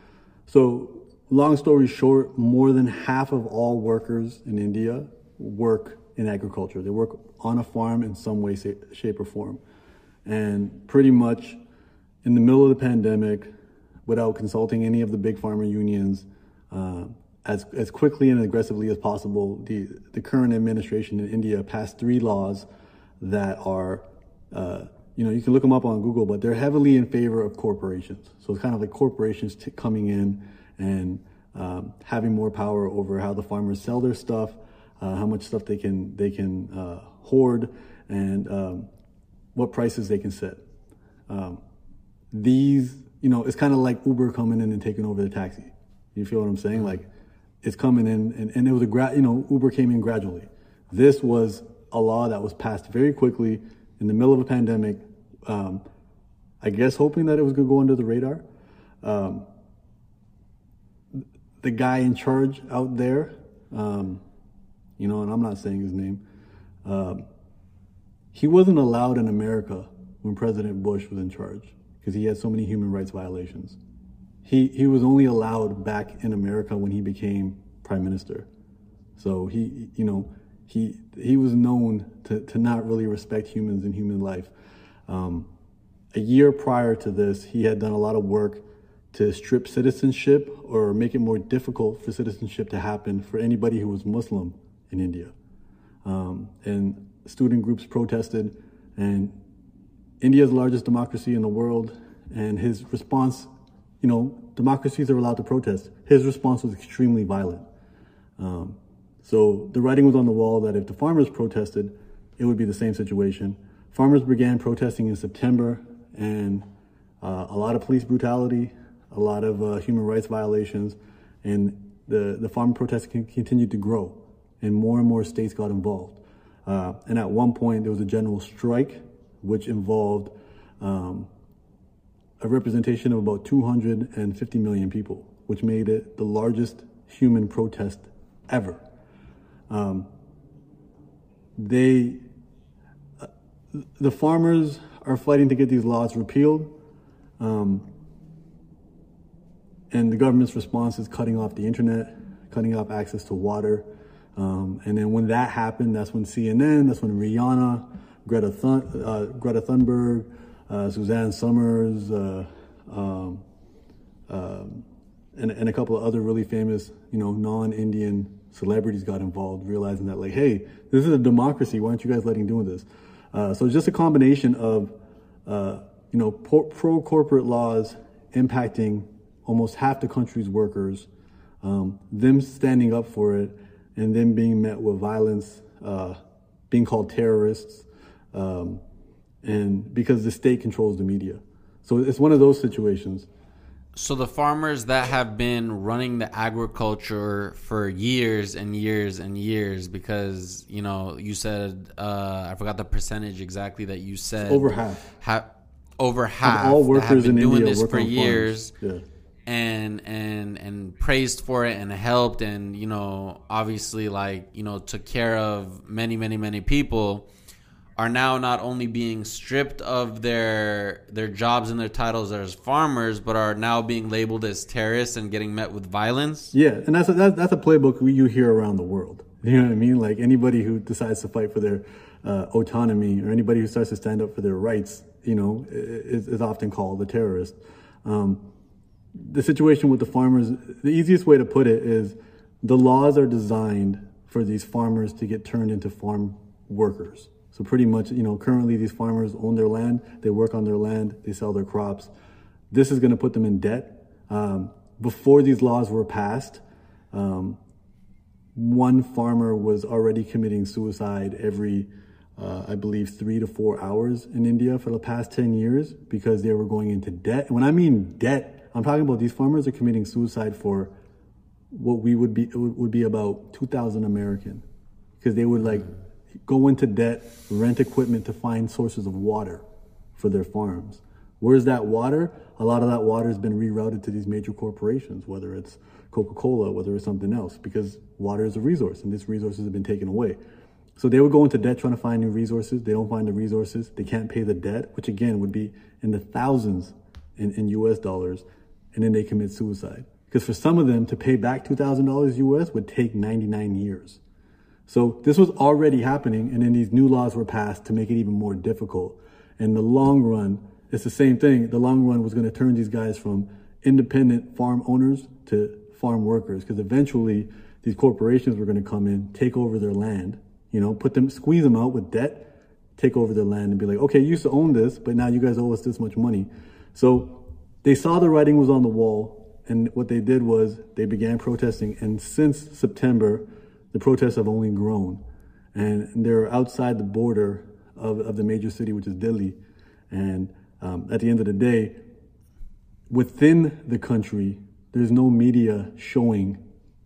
So, long story short, more than half of all workers in India work in agriculture. They work on a farm in some way, shape, or form. And pretty much in the middle of the pandemic, without consulting any of the big farmer unions, uh, as, as quickly and aggressively as possible, the, the current administration in India passed three laws that are, uh, you know, you can look them up on Google, but they're heavily in favor of corporations. So it's kind of like corporations t- coming in and um, having more power over how the farmers sell their stuff, uh, how much stuff they can they can uh, hoard, and um, what prices they can set. Um, these, you know, it's kind of like Uber coming in and taking over the taxi. You feel what I'm saying? Like is coming in, and, and it was a gra- you know Uber came in gradually. This was a law that was passed very quickly in the middle of a pandemic. Um, I guess hoping that it was going to go under the radar. Um, the guy in charge out there, um, you know, and I'm not saying his name. Um, he wasn't allowed in America when President Bush was in charge because he had so many human rights violations he, he was only allowed back in America when he became prime minister. So he, you know, he, he was known to, to not really respect humans and human life. Um, a year prior to this, he had done a lot of work to strip citizenship or make it more difficult for citizenship to happen for anybody who was Muslim in India. Um, and student groups protested, and India's largest democracy in the world, and his response you know, democracies are allowed to protest. His response was extremely violent. Um, so the writing was on the wall that if the farmers protested, it would be the same situation. Farmers began protesting in September, and uh, a lot of police brutality, a lot of uh, human rights violations, and the, the farm protests continued to grow, and more and more states got involved. Uh, and at one point, there was a general strike, which involved um, a representation of about 250 million people, which made it the largest human protest ever. Um, they, uh, the farmers are fighting to get these laws repealed. Um, and the government's response is cutting off the internet, cutting off access to water. Um, and then when that happened, that's when CNN, that's when Rihanna, Greta, Thun, uh, Greta Thunberg, Suzanne Summers, uh, um, um, and, and a couple of other really famous, you know, non-Indian celebrities got involved, realizing that like, hey, this is a democracy. Why aren't you guys letting doing this? Uh, so just a combination of, uh, you know, pro corporate laws impacting almost half the country's workers, um, them standing up for it, and then being met with violence, uh, being called terrorists, um, and because the state controls the media. So it's one of those situations. So the farmers that have been running the agriculture for years and years and years, because you know you said uh, I forgot the percentage exactly that you said over half, ha- over half all workers have been in doing India this for years, yeah. and and and praised for it and helped and you know obviously like you know took care of many many many people are now not only being stripped of their their jobs and their titles as farmers, but are now being labeled as terrorists and getting met with violence. Yeah, and that's a, that's, that's a playbook you hear around the world. You know what I mean? Like anybody who decides to fight for their uh, autonomy or anybody who starts to stand up for their rights, you know, is, is often called a terrorist. Um, the situation with the farmers, the easiest way to put it is the laws are designed for these farmers to get turned into farm workers. So pretty much, you know, currently these farmers own their land, they work on their land, they sell their crops. This is going to put them in debt. Um, before these laws were passed, um, one farmer was already committing suicide every, uh, I believe, three to four hours in India for the past 10 years because they were going into debt. And when I mean debt, I'm talking about these farmers are committing suicide for what we would be, would be about 2,000 American because they would like go into debt, rent equipment to find sources of water for their farms. Where's that water? A lot of that water has been rerouted to these major corporations, whether it's Coca Cola, whether it's something else, because water is a resource and these resources have been taken away. So they would go into debt trying to find new resources. They don't find the resources. They can't pay the debt, which again would be in the thousands in, in US dollars. And then they commit suicide. Because for some of them to pay back $2,000 US would take 99 years. So this was already happening, and then these new laws were passed to make it even more difficult. In the long run, it's the same thing. The long run was going to turn these guys from independent farm owners to farm workers, because eventually these corporations were going to come in, take over their land, you know, put them, squeeze them out with debt, take over their land, and be like, okay, you used to own this, but now you guys owe us this much money. So they saw the writing was on the wall, and what they did was they began protesting. And since September, the protests have only grown. And they're outside the border of, of the major city, which is Delhi. And um, at the end of the day, within the country, there's no media showing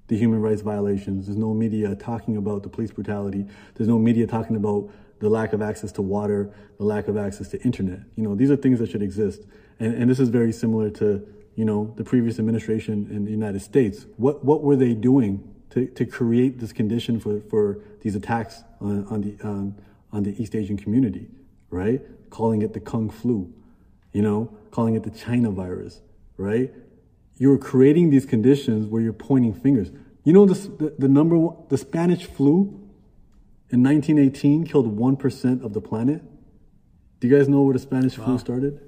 the human rights violations. There's no media talking about the police brutality. There's no media talking about the lack of access to water, the lack of access to internet. You know, these are things that should exist. And, and this is very similar to, you know, the previous administration in the United States. What, what were they doing to, to create this condition for, for these attacks on, on the um, on the East Asian community, right? Calling it the Kung flu, you know, calling it the China virus, right? You're creating these conditions where you're pointing fingers. You know, this, the, the number one, the Spanish flu in 1918 killed 1% of the planet. Do you guys know where the Spanish wow. flu started?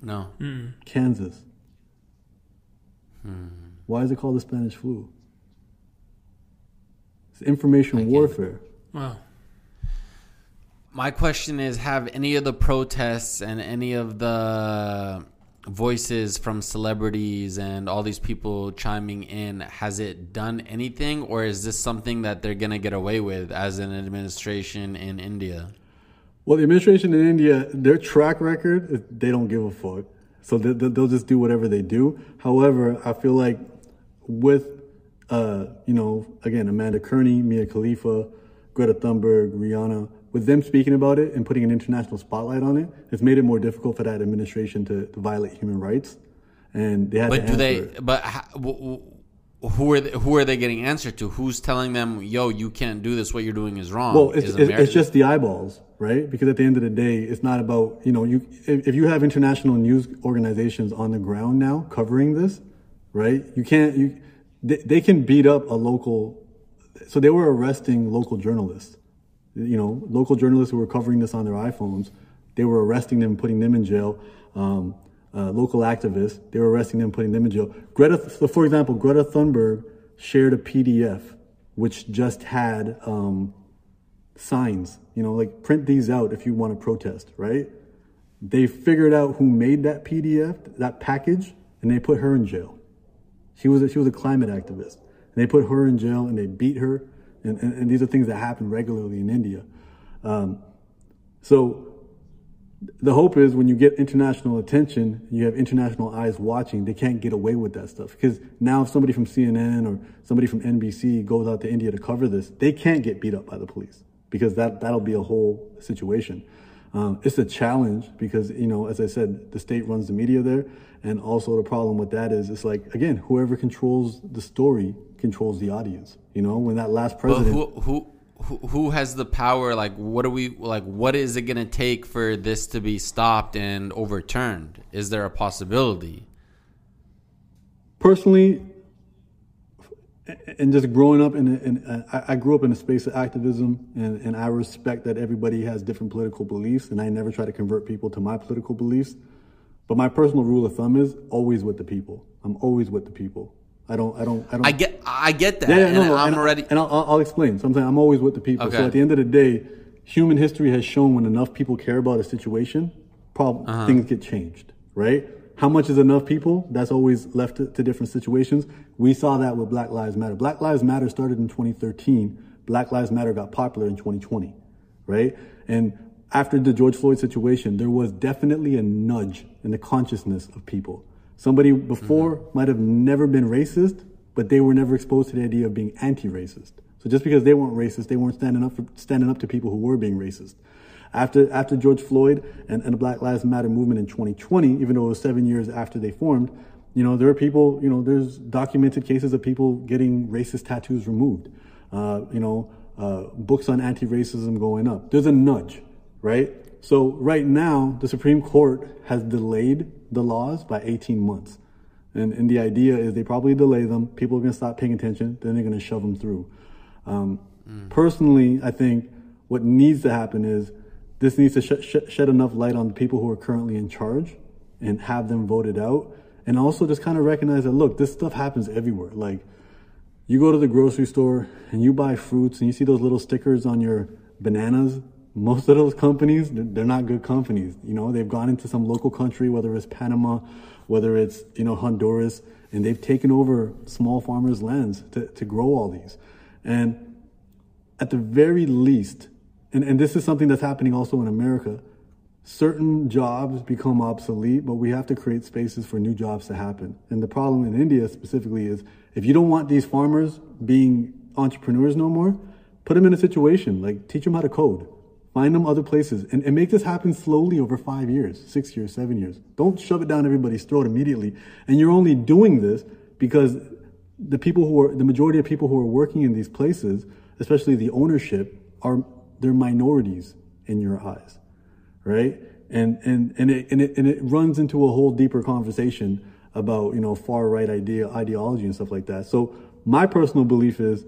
No. Mm-mm. Kansas. Hmm. Why is it called the Spanish flu? It's information warfare. Wow. My question is Have any of the protests and any of the voices from celebrities and all these people chiming in, has it done anything? Or is this something that they're going to get away with as an administration in India? Well, the administration in India, their track record, they don't give a fuck. So they'll just do whatever they do. However, I feel like with, uh, you know, again, Amanda Cerny, Mia Khalifa, Greta Thunberg, Rihanna, with them speaking about it and putting an international spotlight on it, it's made it more difficult for that administration to, to violate human rights. And they had but to do they? It. But who are they, who are they getting answer to? Who's telling them, "Yo, you can't do this. What you're doing is wrong." Well, it's, it's, it's just the eyeballs. right? Because at the end of the day, it's not about you know you if, if you have international news organizations on the ground now covering this, right? You can't you they, they can beat up a local. So they were arresting local journalists, you know, local journalists who were covering this on their iPhones. They were arresting them, putting them in jail. Um, uh, local activists, they were arresting them, putting them in jail. Greta, so for example, Greta Thunberg shared a PDF which just had um, signs, you know, like print these out if you want to protest, right? They figured out who made that PDF, that package, and they put her in jail. She was a, she was a climate activist. And they put her in jail and they beat her. And, and, and these are things that happen regularly in India. Um, so the hope is when you get international attention, you have international eyes watching, they can't get away with that stuff. Because now if somebody from CNN or somebody from NBC goes out to India to cover this, they can't get beat up by the police because that, that'll be a whole situation. Um, it's a challenge because, you know, as I said, the state runs the media there. And also the problem with that is it's like, again, whoever controls the story controls the audience. You know, when that last president. who, who who who has the power? Like, what are we like? What is it going to take for this to be stopped and overturned? Is there a possibility? personally, and just growing up in, in I I grew up in a space of activism, and, and I respect that everybody has different political beliefs, and I never try to convert people to my political beliefs. But my personal rule of thumb is always with the people. I'm always with the people. I don't. I don't. I don't. I get I get that. Yeah, yeah, and no, I'm and, already. And I'll, I'll explain. So I'm always with the people. Okay. So at the end of the day, human history has shown when enough people care about a situation, prob- Uh-huh. things get changed, right? How much is enough people? That's always left to, to different situations. We saw that with Black Lives Matter. Black Lives Matter started in 2013. Black Lives Matter got popular in 2020, right? And after the George Floyd situation, there was definitely a nudge in the consciousness of people. Somebody before mm-hmm. might have never been racist, but they were never exposed to the idea of being anti-racist. So just because they weren't racist, they weren't standing up for, standing up to people who were being racist. After after George Floyd and, and the Black Lives Matter movement in 2020, even though it was seven years after they formed, you know there are people, you know, there's documented cases of people getting racist tattoos removed. Uh, you know, uh, books on anti-racism going up. There's a nudge, right? So right now, the Supreme Court has delayed the laws by 18 months. And, and the idea is they probably delay them. People are going to stop paying attention. Then they're going to shove them through. Um, Personally, I think what needs to happen is this needs to sh- sh- shed enough light on the people who are currently in charge and have them voted out. And also just kind of recognize that, look, this stuff happens everywhere. Like, you go to the grocery store and you buy fruits and you see those little stickers on your bananas. Most of those companies, they're not good companies. You know, they've gone into some local country, whether it's Panama, whether it's, you know, Honduras, and they've taken over small farmers' lands to, to grow all these. And at the very least, and, and this is something that's happening also in America, certain jobs become obsolete, but we have to create spaces for new jobs to happen. And the problem in India specifically is if you don't want these farmers being entrepreneurs no more, put them in a situation like teach them how to code, find them other places, and, and make this happen slowly over five years, six years, seven years. Don't shove it down everybody's throat immediately. And you're only doing this because the people who are the majority of people who are working in these places, especially the ownership, are they're minorities in your eyes right? And and and it and it and it runs into a whole deeper conversation about you know far right idea ideology and stuff like that. So my personal belief is,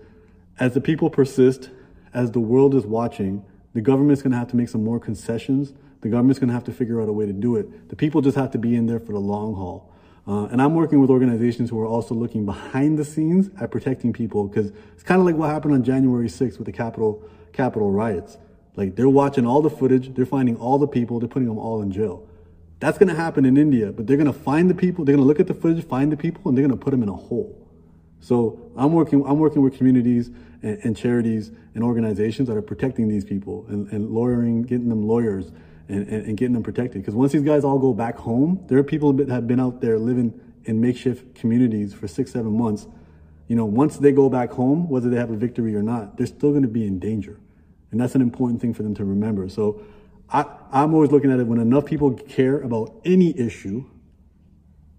as the people persist, as the world is watching, the government's going to have to make some more concessions. The government's going to have to figure out a way to do it. The people just have to be in there for the long haul. Uh, and I'm working with organizations who are also looking behind the scenes at protecting people because it's kind of like what happened on January 6th with the Capitol Capitol riots. Like they're watching all the footage, they're finding all the people, they're putting them all in jail. That's going to happen in India, but they're going to find the people, they're going to look at the footage, find the people, and they're going to put them in a hole. So I'm working, I'm working with communities and, and charities and organizations that are protecting these people and, and lawyering, getting them lawyers and, and, and getting them protected. Because once these guys all go back home, there are people that have been out there living in makeshift communities for six, seven months. You know, once they go back home, whether they have a victory or not, they're still going to be in danger. And that's an important thing for them to remember. So I, I'm always looking at it when enough people care about any issue,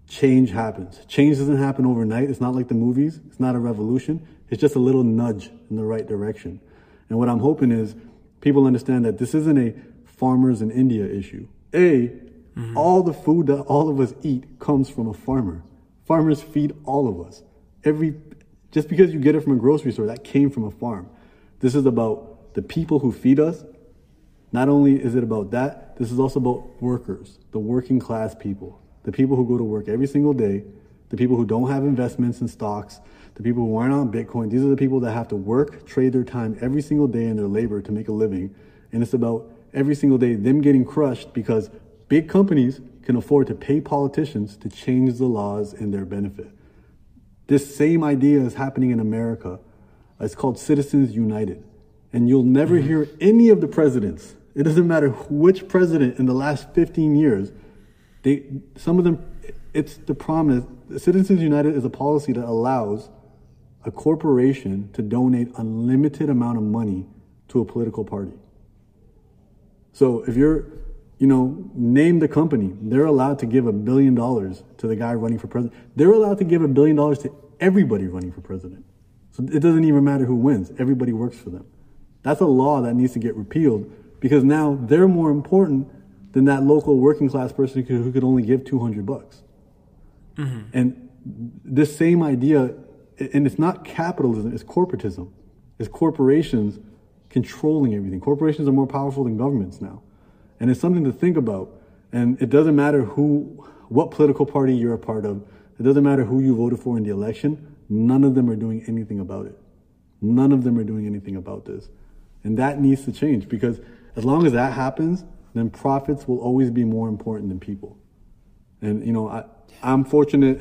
change happens. Change doesn't happen overnight. It's not like the movies. It's not a revolution. It's just a little nudge in the right direction. And what I'm hoping is people understand that this isn't a farmers in India issue. A, mm-hmm. all the food that all of us eat comes from a farmer. Farmers feed all of us. Every just because you get it from a grocery store, that came from a farm. This is about the people who feed us. Not only is it about that, this is also about workers, the working class people, the people who go to work every single day, the people who don't have investments in stocks, the people who aren't on Bitcoin. These are the people that have to work, trade their time every single day in their labor to make a living. And it's about every single day them getting crushed because big companies can afford to pay politicians to change the laws in their benefit. This same idea is happening in America. It's called Citizens United. And you'll never mm-hmm. hear any of the presidents, it doesn't matter which president in the last 15 years, they, some of them, it's the promise. Citizens United is a policy that allows a corporation to donate unlimited amount of money to a political party. So if you're, you know, name the company, they're allowed to give a billion dollars to the guy running for president. They're allowed to give a billion dollars to everybody running for president. So it doesn't even matter who wins. Everybody works for them. That's a law that needs to get repealed because now they're more important than that local working class person who could, only give 200 bucks. Mm-hmm. And this same idea, and it's not capitalism, it's corporatism. It's corporations controlling everything. Corporations are more powerful than governments now. And it's something to think about. And it doesn't matter who, what political party you're a part of. It doesn't matter who you voted for in the election. None of them are doing anything about it. None of them are doing anything about this. And that needs to change because as long as that happens, then profits will always be more important than people. And you know, I, I'm fortunate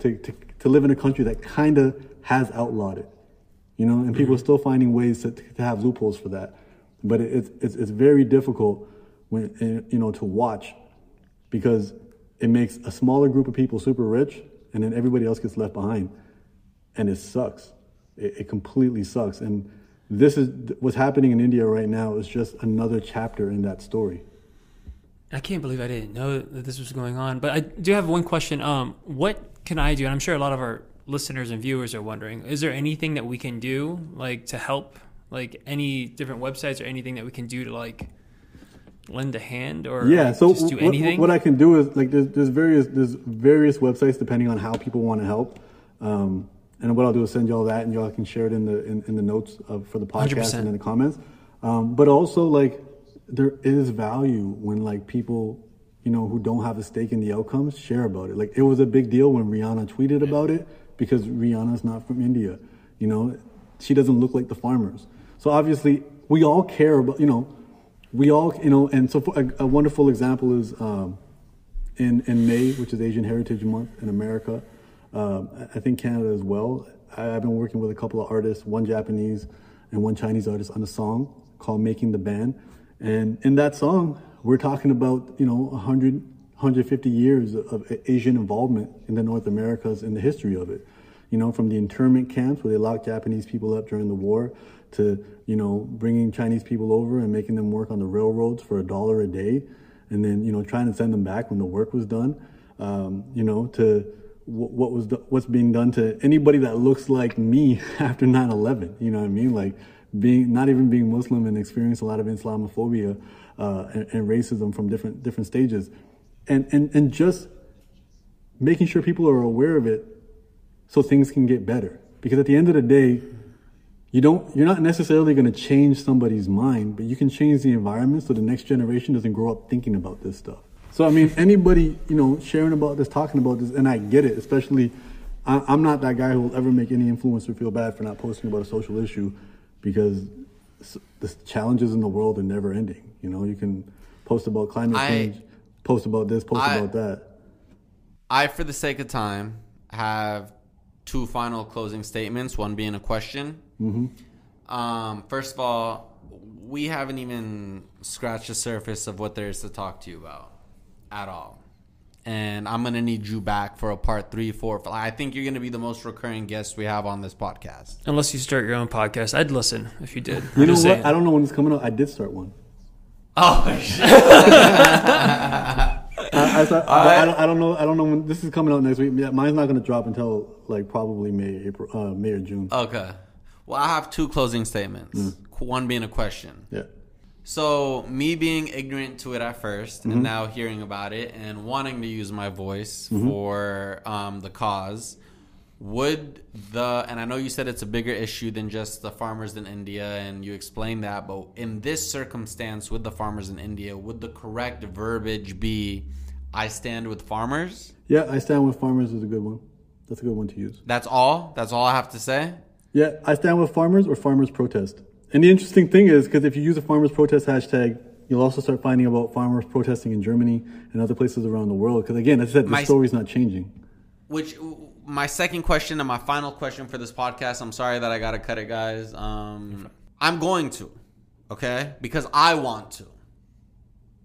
to, to, to live in a country that kind of has outlawed it. You know, and people are mm-hmm. still finding ways to, to have loopholes for that. But it, it's, it's it's very difficult when you know to watch because it makes a smaller group of people super rich, and then everybody else gets left behind, and it sucks. It, it completely sucks. And this is what's happening in India right now is just another chapter in that story. I can't believe I didn't know that this was going on. But I do have one question. Um, what can I do? And I'm sure a lot of our listeners and viewers are wondering: Is there anything that we can do, like to help, like any different websites or anything that we can do to like lend a hand or yeah like, so just do what, anything? what i can do is like there's, there's various there's various websites depending on how people want to help um, and what i'll do is send y'all that and y'all can share it in the in, in the notes of, for the podcast 100%. and in the comments um, but also like there is value when like people you know who don't have a stake in the outcomes share about it like it was a big deal when rihanna tweeted about it because rihanna's not from india you know she doesn't look like the farmers so obviously we all care about you know we all, you know, and so for a, a wonderful example is um, in in May, which is Asian Heritage Month in America. Um, I- think Canada as well. I've been working with a couple of artists, one Japanese and one Chinese artist, on a song called "Making the Band," and in that song, we're talking about you know 100, 150 years of Asian involvement in the North Americas and the history of it. You know, from the internment camps where they locked Japanese people up during the war to, you know, bringing Chinese people over and making them work on the railroads for a dollar a day and then, you know, trying to send them back when the work was done, um, you know, to what was the, what's being done to anybody that looks like me after 9-11, you know what I mean? Like being, not even being Muslim and experience a lot of Islamophobia uh, and, and racism from different, different stages. And, and, and just making sure people are aware of it so things can get better. Because at the end of the day, you don't you're not necessarily going to change somebody's mind, but you can change the environment so the next generation doesn't grow up thinking about this stuff. So I mean, anybody you know sharing about this, talking about this, and I get it. Especially, I, I'm not that guy who will ever make any influencer feel bad for not posting about a social issue, because the challenges in the world are never ending. You know, you can post about climate I- change, post about this, post I- about that. I, for the sake of time, have two final closing statements. One being a question. Mm-hmm. Um, first of all, we haven't even scratched the surface of what there is to talk to you about at all. And I'm gonna need you back for a part three, four. five. I think you're gonna be the most recurring guest we have on this podcast. Unless you start your own podcast, I'd listen if you did. You I'm know what? saying. I don't know when it's coming out. I did start one. Oh, I, I, thought- I, I don't, I don't know. I don't know when this is coming out next week. Yeah, mine's not going to drop until like probably May, April, uh, May or June. okay. Well, I have two closing statements. One being a question. Yeah. So me being ignorant to it at 1st Mm-hmm. and now hearing about it and wanting to use my voice Mm-hmm. for um, the cause, would the and I know you said it's a bigger issue than just the farmers in India, and you explained that, but in this circumstance with the farmers in India, would the correct verbiage be "I stand with farmers"? Yeah, I stand with farmers is a good one. That's a good one to use. That's all. That's all I have to say. Yeah, I stand with farmers or farmers protest. And the interesting thing is, because if you use a farmers protest hashtag, you'll also start finding about farmers protesting in Germany and other places around the world. Because again, as I said, the My- story's not changing. Which my second question and my final question for this podcast. I'm sorry that I gotta cut it, guys. Um, I'm going to, okay, because I want to.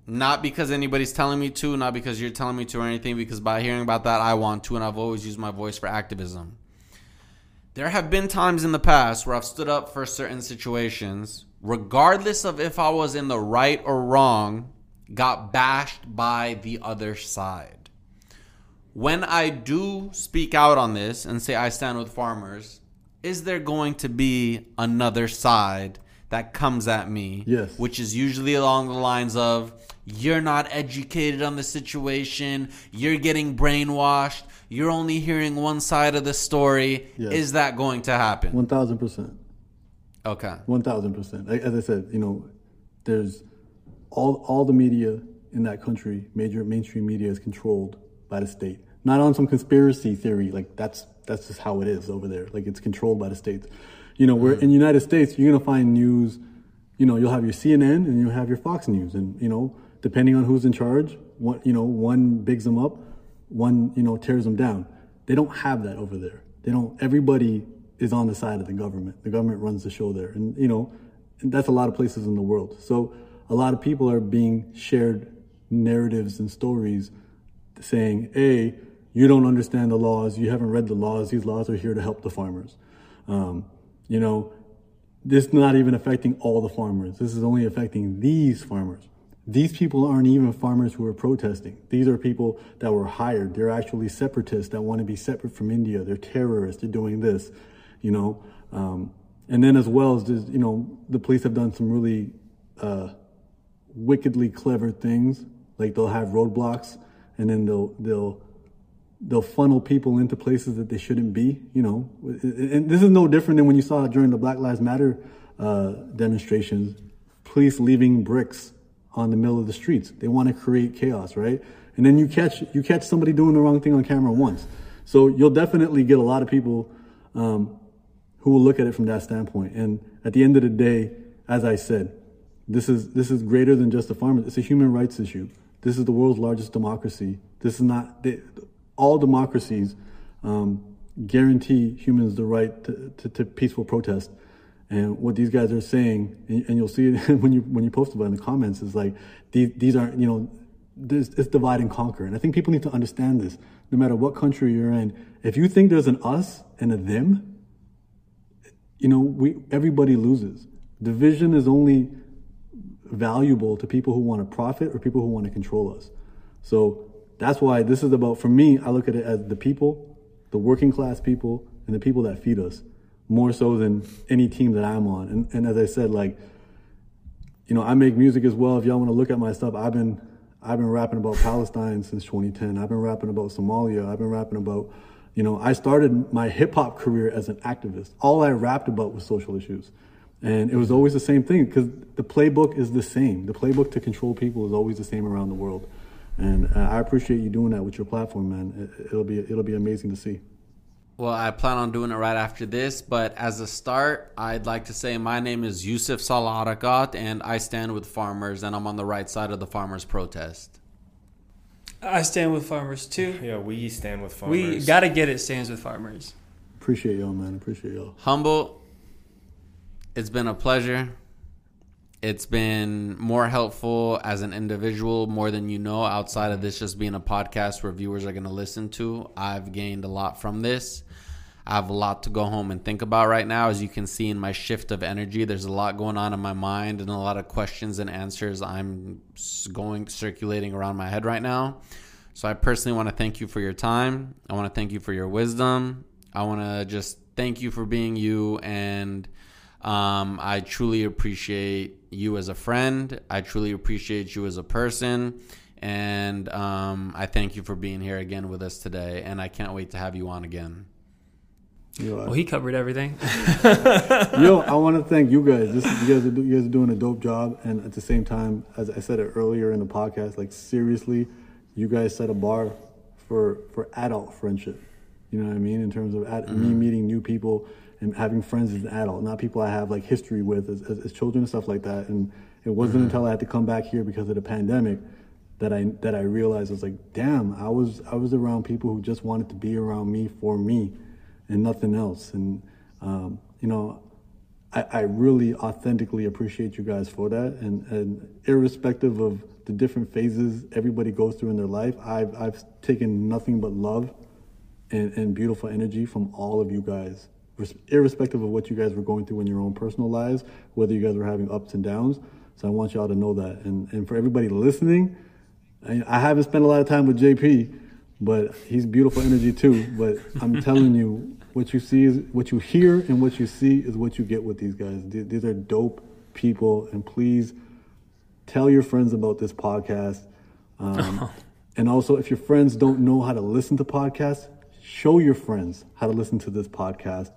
Not because anybody's telling me to, not because you're telling me to or anything, because by hearing about that, I want to, and I've always used my voice for activism. There have been times in the past where I've stood up for certain situations, regardless of if I was in the right or wrong, got bashed by the other side. When I do speak out on this and say I stand with farmers, is there going to be another side that comes at me? Yes. Which is usually along the lines of, you're not educated on the situation, you're getting brainwashed, you're only hearing one side of the story. Yes. Is that going to happen? 1000%. Okay. One thousand percent. As I said, you know, there's all all the media in that country, major mainstream media, is controlled by the state. Not on some conspiracy theory, like that's that's just how it is over there. Like it's controlled by the states. You know, we're mm. in the United States, you're gonna find news. You know, you'll have your CNN and you'll have your Fox News, and you know, depending on who's in charge, one you know one bigs them up, one you know tears them down. They don't have that over there. They don't. Everybody is on the side of the government. The government runs the show there, and you know, that's a lot of places in the world. So a lot of people are being shared narratives and stories saying, "A, you don't understand the laws. You haven't read the laws. These laws are here to help the farmers." Um, you know, this is not even affecting all the farmers. This is only affecting these farmers. These people aren't even farmers who are protesting. These are people that were hired. They're actually separatists that want to be separate from India. They're terrorists. They're doing this, you know. Um, and then as well as just, you know, the police have done some really uh, wickedly clever things. Like they'll have roadblocks, and then they'll they'll they'll funnel people into places that they shouldn't be. You know, and this is no different than when you saw during the Black Lives Matter uh, demonstrations, police leaving bricks on the middle of the streets. They want to create chaos, right? And then you catch you catch somebody doing the wrong thing on camera once, so you'll definitely get a lot of people um, who will look at it from that standpoint. And at the end of the day, as I said, this is this is greater than just the farmers. It's a human rights issue. This is the world's largest democracy. This is not they, all democracies um, guarantee humans the right to, to, to peaceful protest. And what these guys are saying, and, and you'll see it when you when you post about it in the comments, is like these these aren't you know this it's divide and conquer. And I think people need to understand this. No matter what country you're in, if you think there's an us and a them, you know we everybody loses. Division is only valuable to people who want to profit or people who want to control us. So that's why this is about, for me, I look at it as the people, the working class people, and the people that feed us, more so than any team that I'm on. And, and as I said, like, you know, I make music as well. If y'all want to look at my stuff, I've been, I've been rapping about Palestine since 2010. I've been rapping about Somalia. I've been rapping about, you know, I started my hip hop career as an activist. All I rapped about was social issues. And it was always the same thing because the playbook is the same. The playbook to control people is always the same around the world. And uh, I appreciate you doing that with your platform, man. It, it'll be it'll be amazing to see. Well, I plan on doing it right after this, but as a start, I'd like to say my name is Yousef Saleh Erakat, and I stand with farmers, and I'm on the right side of the farmers' protest. I stand with farmers too. Yeah, we stand with farmers. We gotta get it. Stands with farmers. Appreciate y'all, man. Appreciate y'all. Humble, it's been a pleasure. It's been more helpful as an individual, more than you know, outside of this just being a podcast where viewers are going to listen to. I've gained a lot from this. I have a lot to go home and think about right now. As you can see in my shift of energy, there's a lot going on in my mind and a lot of questions and answers I'm going circulating around my head right now. So I personally want to thank you for your time. I want to thank you for your wisdom. I want to just thank you for being you and um, I truly appreciate you as a friend. I truly appreciate you as a person. And um, I thank you for being here again with us today. And I can't wait to have you on again. You know, Well, he covered everything. Yo, I want to thank you guys. This you guys are you guys are doing a dope job, and at the same time, as I said it earlier in the podcast, like seriously, you guys set a bar for for adult friendship. You know what I mean? In terms of ad- me mm-hmm. meeting new people and having friends as an adult, not people I have like history with as, as, as children and stuff like that. And it wasn't mm-hmm. until I had to come back here because of the pandemic that I that I realized I was like, damn, I was I was around people who just wanted to be around me for me, and nothing else. And um, you know, I, I really authentically appreciate you guys for that. And, and irrespective of the different phases everybody goes through in their life, I've, I've taken nothing but love and, and beautiful energy from all of you guys, irrespective of what you guys were going through in your own personal lives, whether you guys were having ups and downs. So I want y'all to know that. And, and for everybody listening, I, I haven't spent a lot of time with JP, but he's beautiful energy too. But I'm telling you, what you see is what you hear, and what you see is what you get with these guys. These, are dope people, and please tell your friends about this podcast. Um, and also, if your friends don't know how to listen to podcasts, show your friends how to listen to this podcast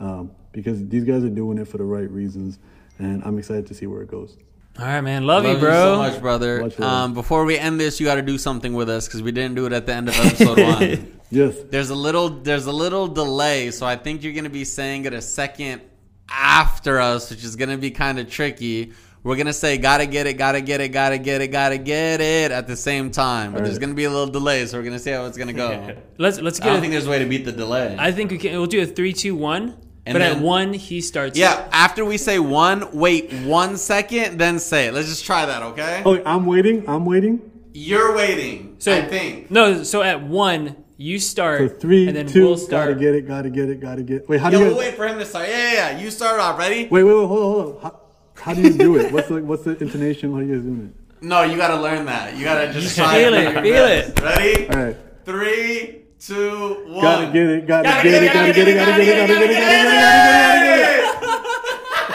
um, because these guys are doing it for the right reasons, and I'm excited to see where it goes. All right, man. Love, Love you, bro. so much, brother. Much. Um, before we end this, you got to do something with us because we didn't do it at the end of episode one. Yes. There's a little there's a little delay, so I think you're gonna be saying it a second after us, which is gonna be kind of tricky. We're gonna say gotta get it, gotta get it, gotta get it, gotta get it at the same time, but there's gonna be a little delay, so we're gonna see how it's gonna go. Let's let's I get. don't a- think there's a way to beat the delay. I think we can. We'll do a three, two, one. And but at one, he starts. yeah, after we say one, wait one second, then say it. Let's just try that, okay? Oh, I'm waiting. I'm waiting. You're waiting. So I think. no. So at one, you start. So three, and then 2 we'll gotta get it, gotta get it, gotta get. Wait, how do Yo, you? we'll Guys, wait for him to start. Yeah, yeah, yeah. You start off. Ready? wait, wait, wait, hold on, hold on. How, how do you do it? What's the what's the intonation? How are you guys doing it? No, you gotta learn that. You gotta just You try feel it, your feel best. Ready? All right. Three, two, one. Gotta get it, gotta get it, gotta get it, gotta get it, gotta get it, gotta get it, gotta get it, gotta get it.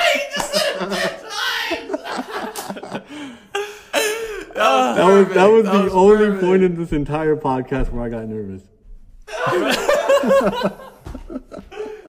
He just said it ten times. That was that was the only point in this entire podcast where I got nervous.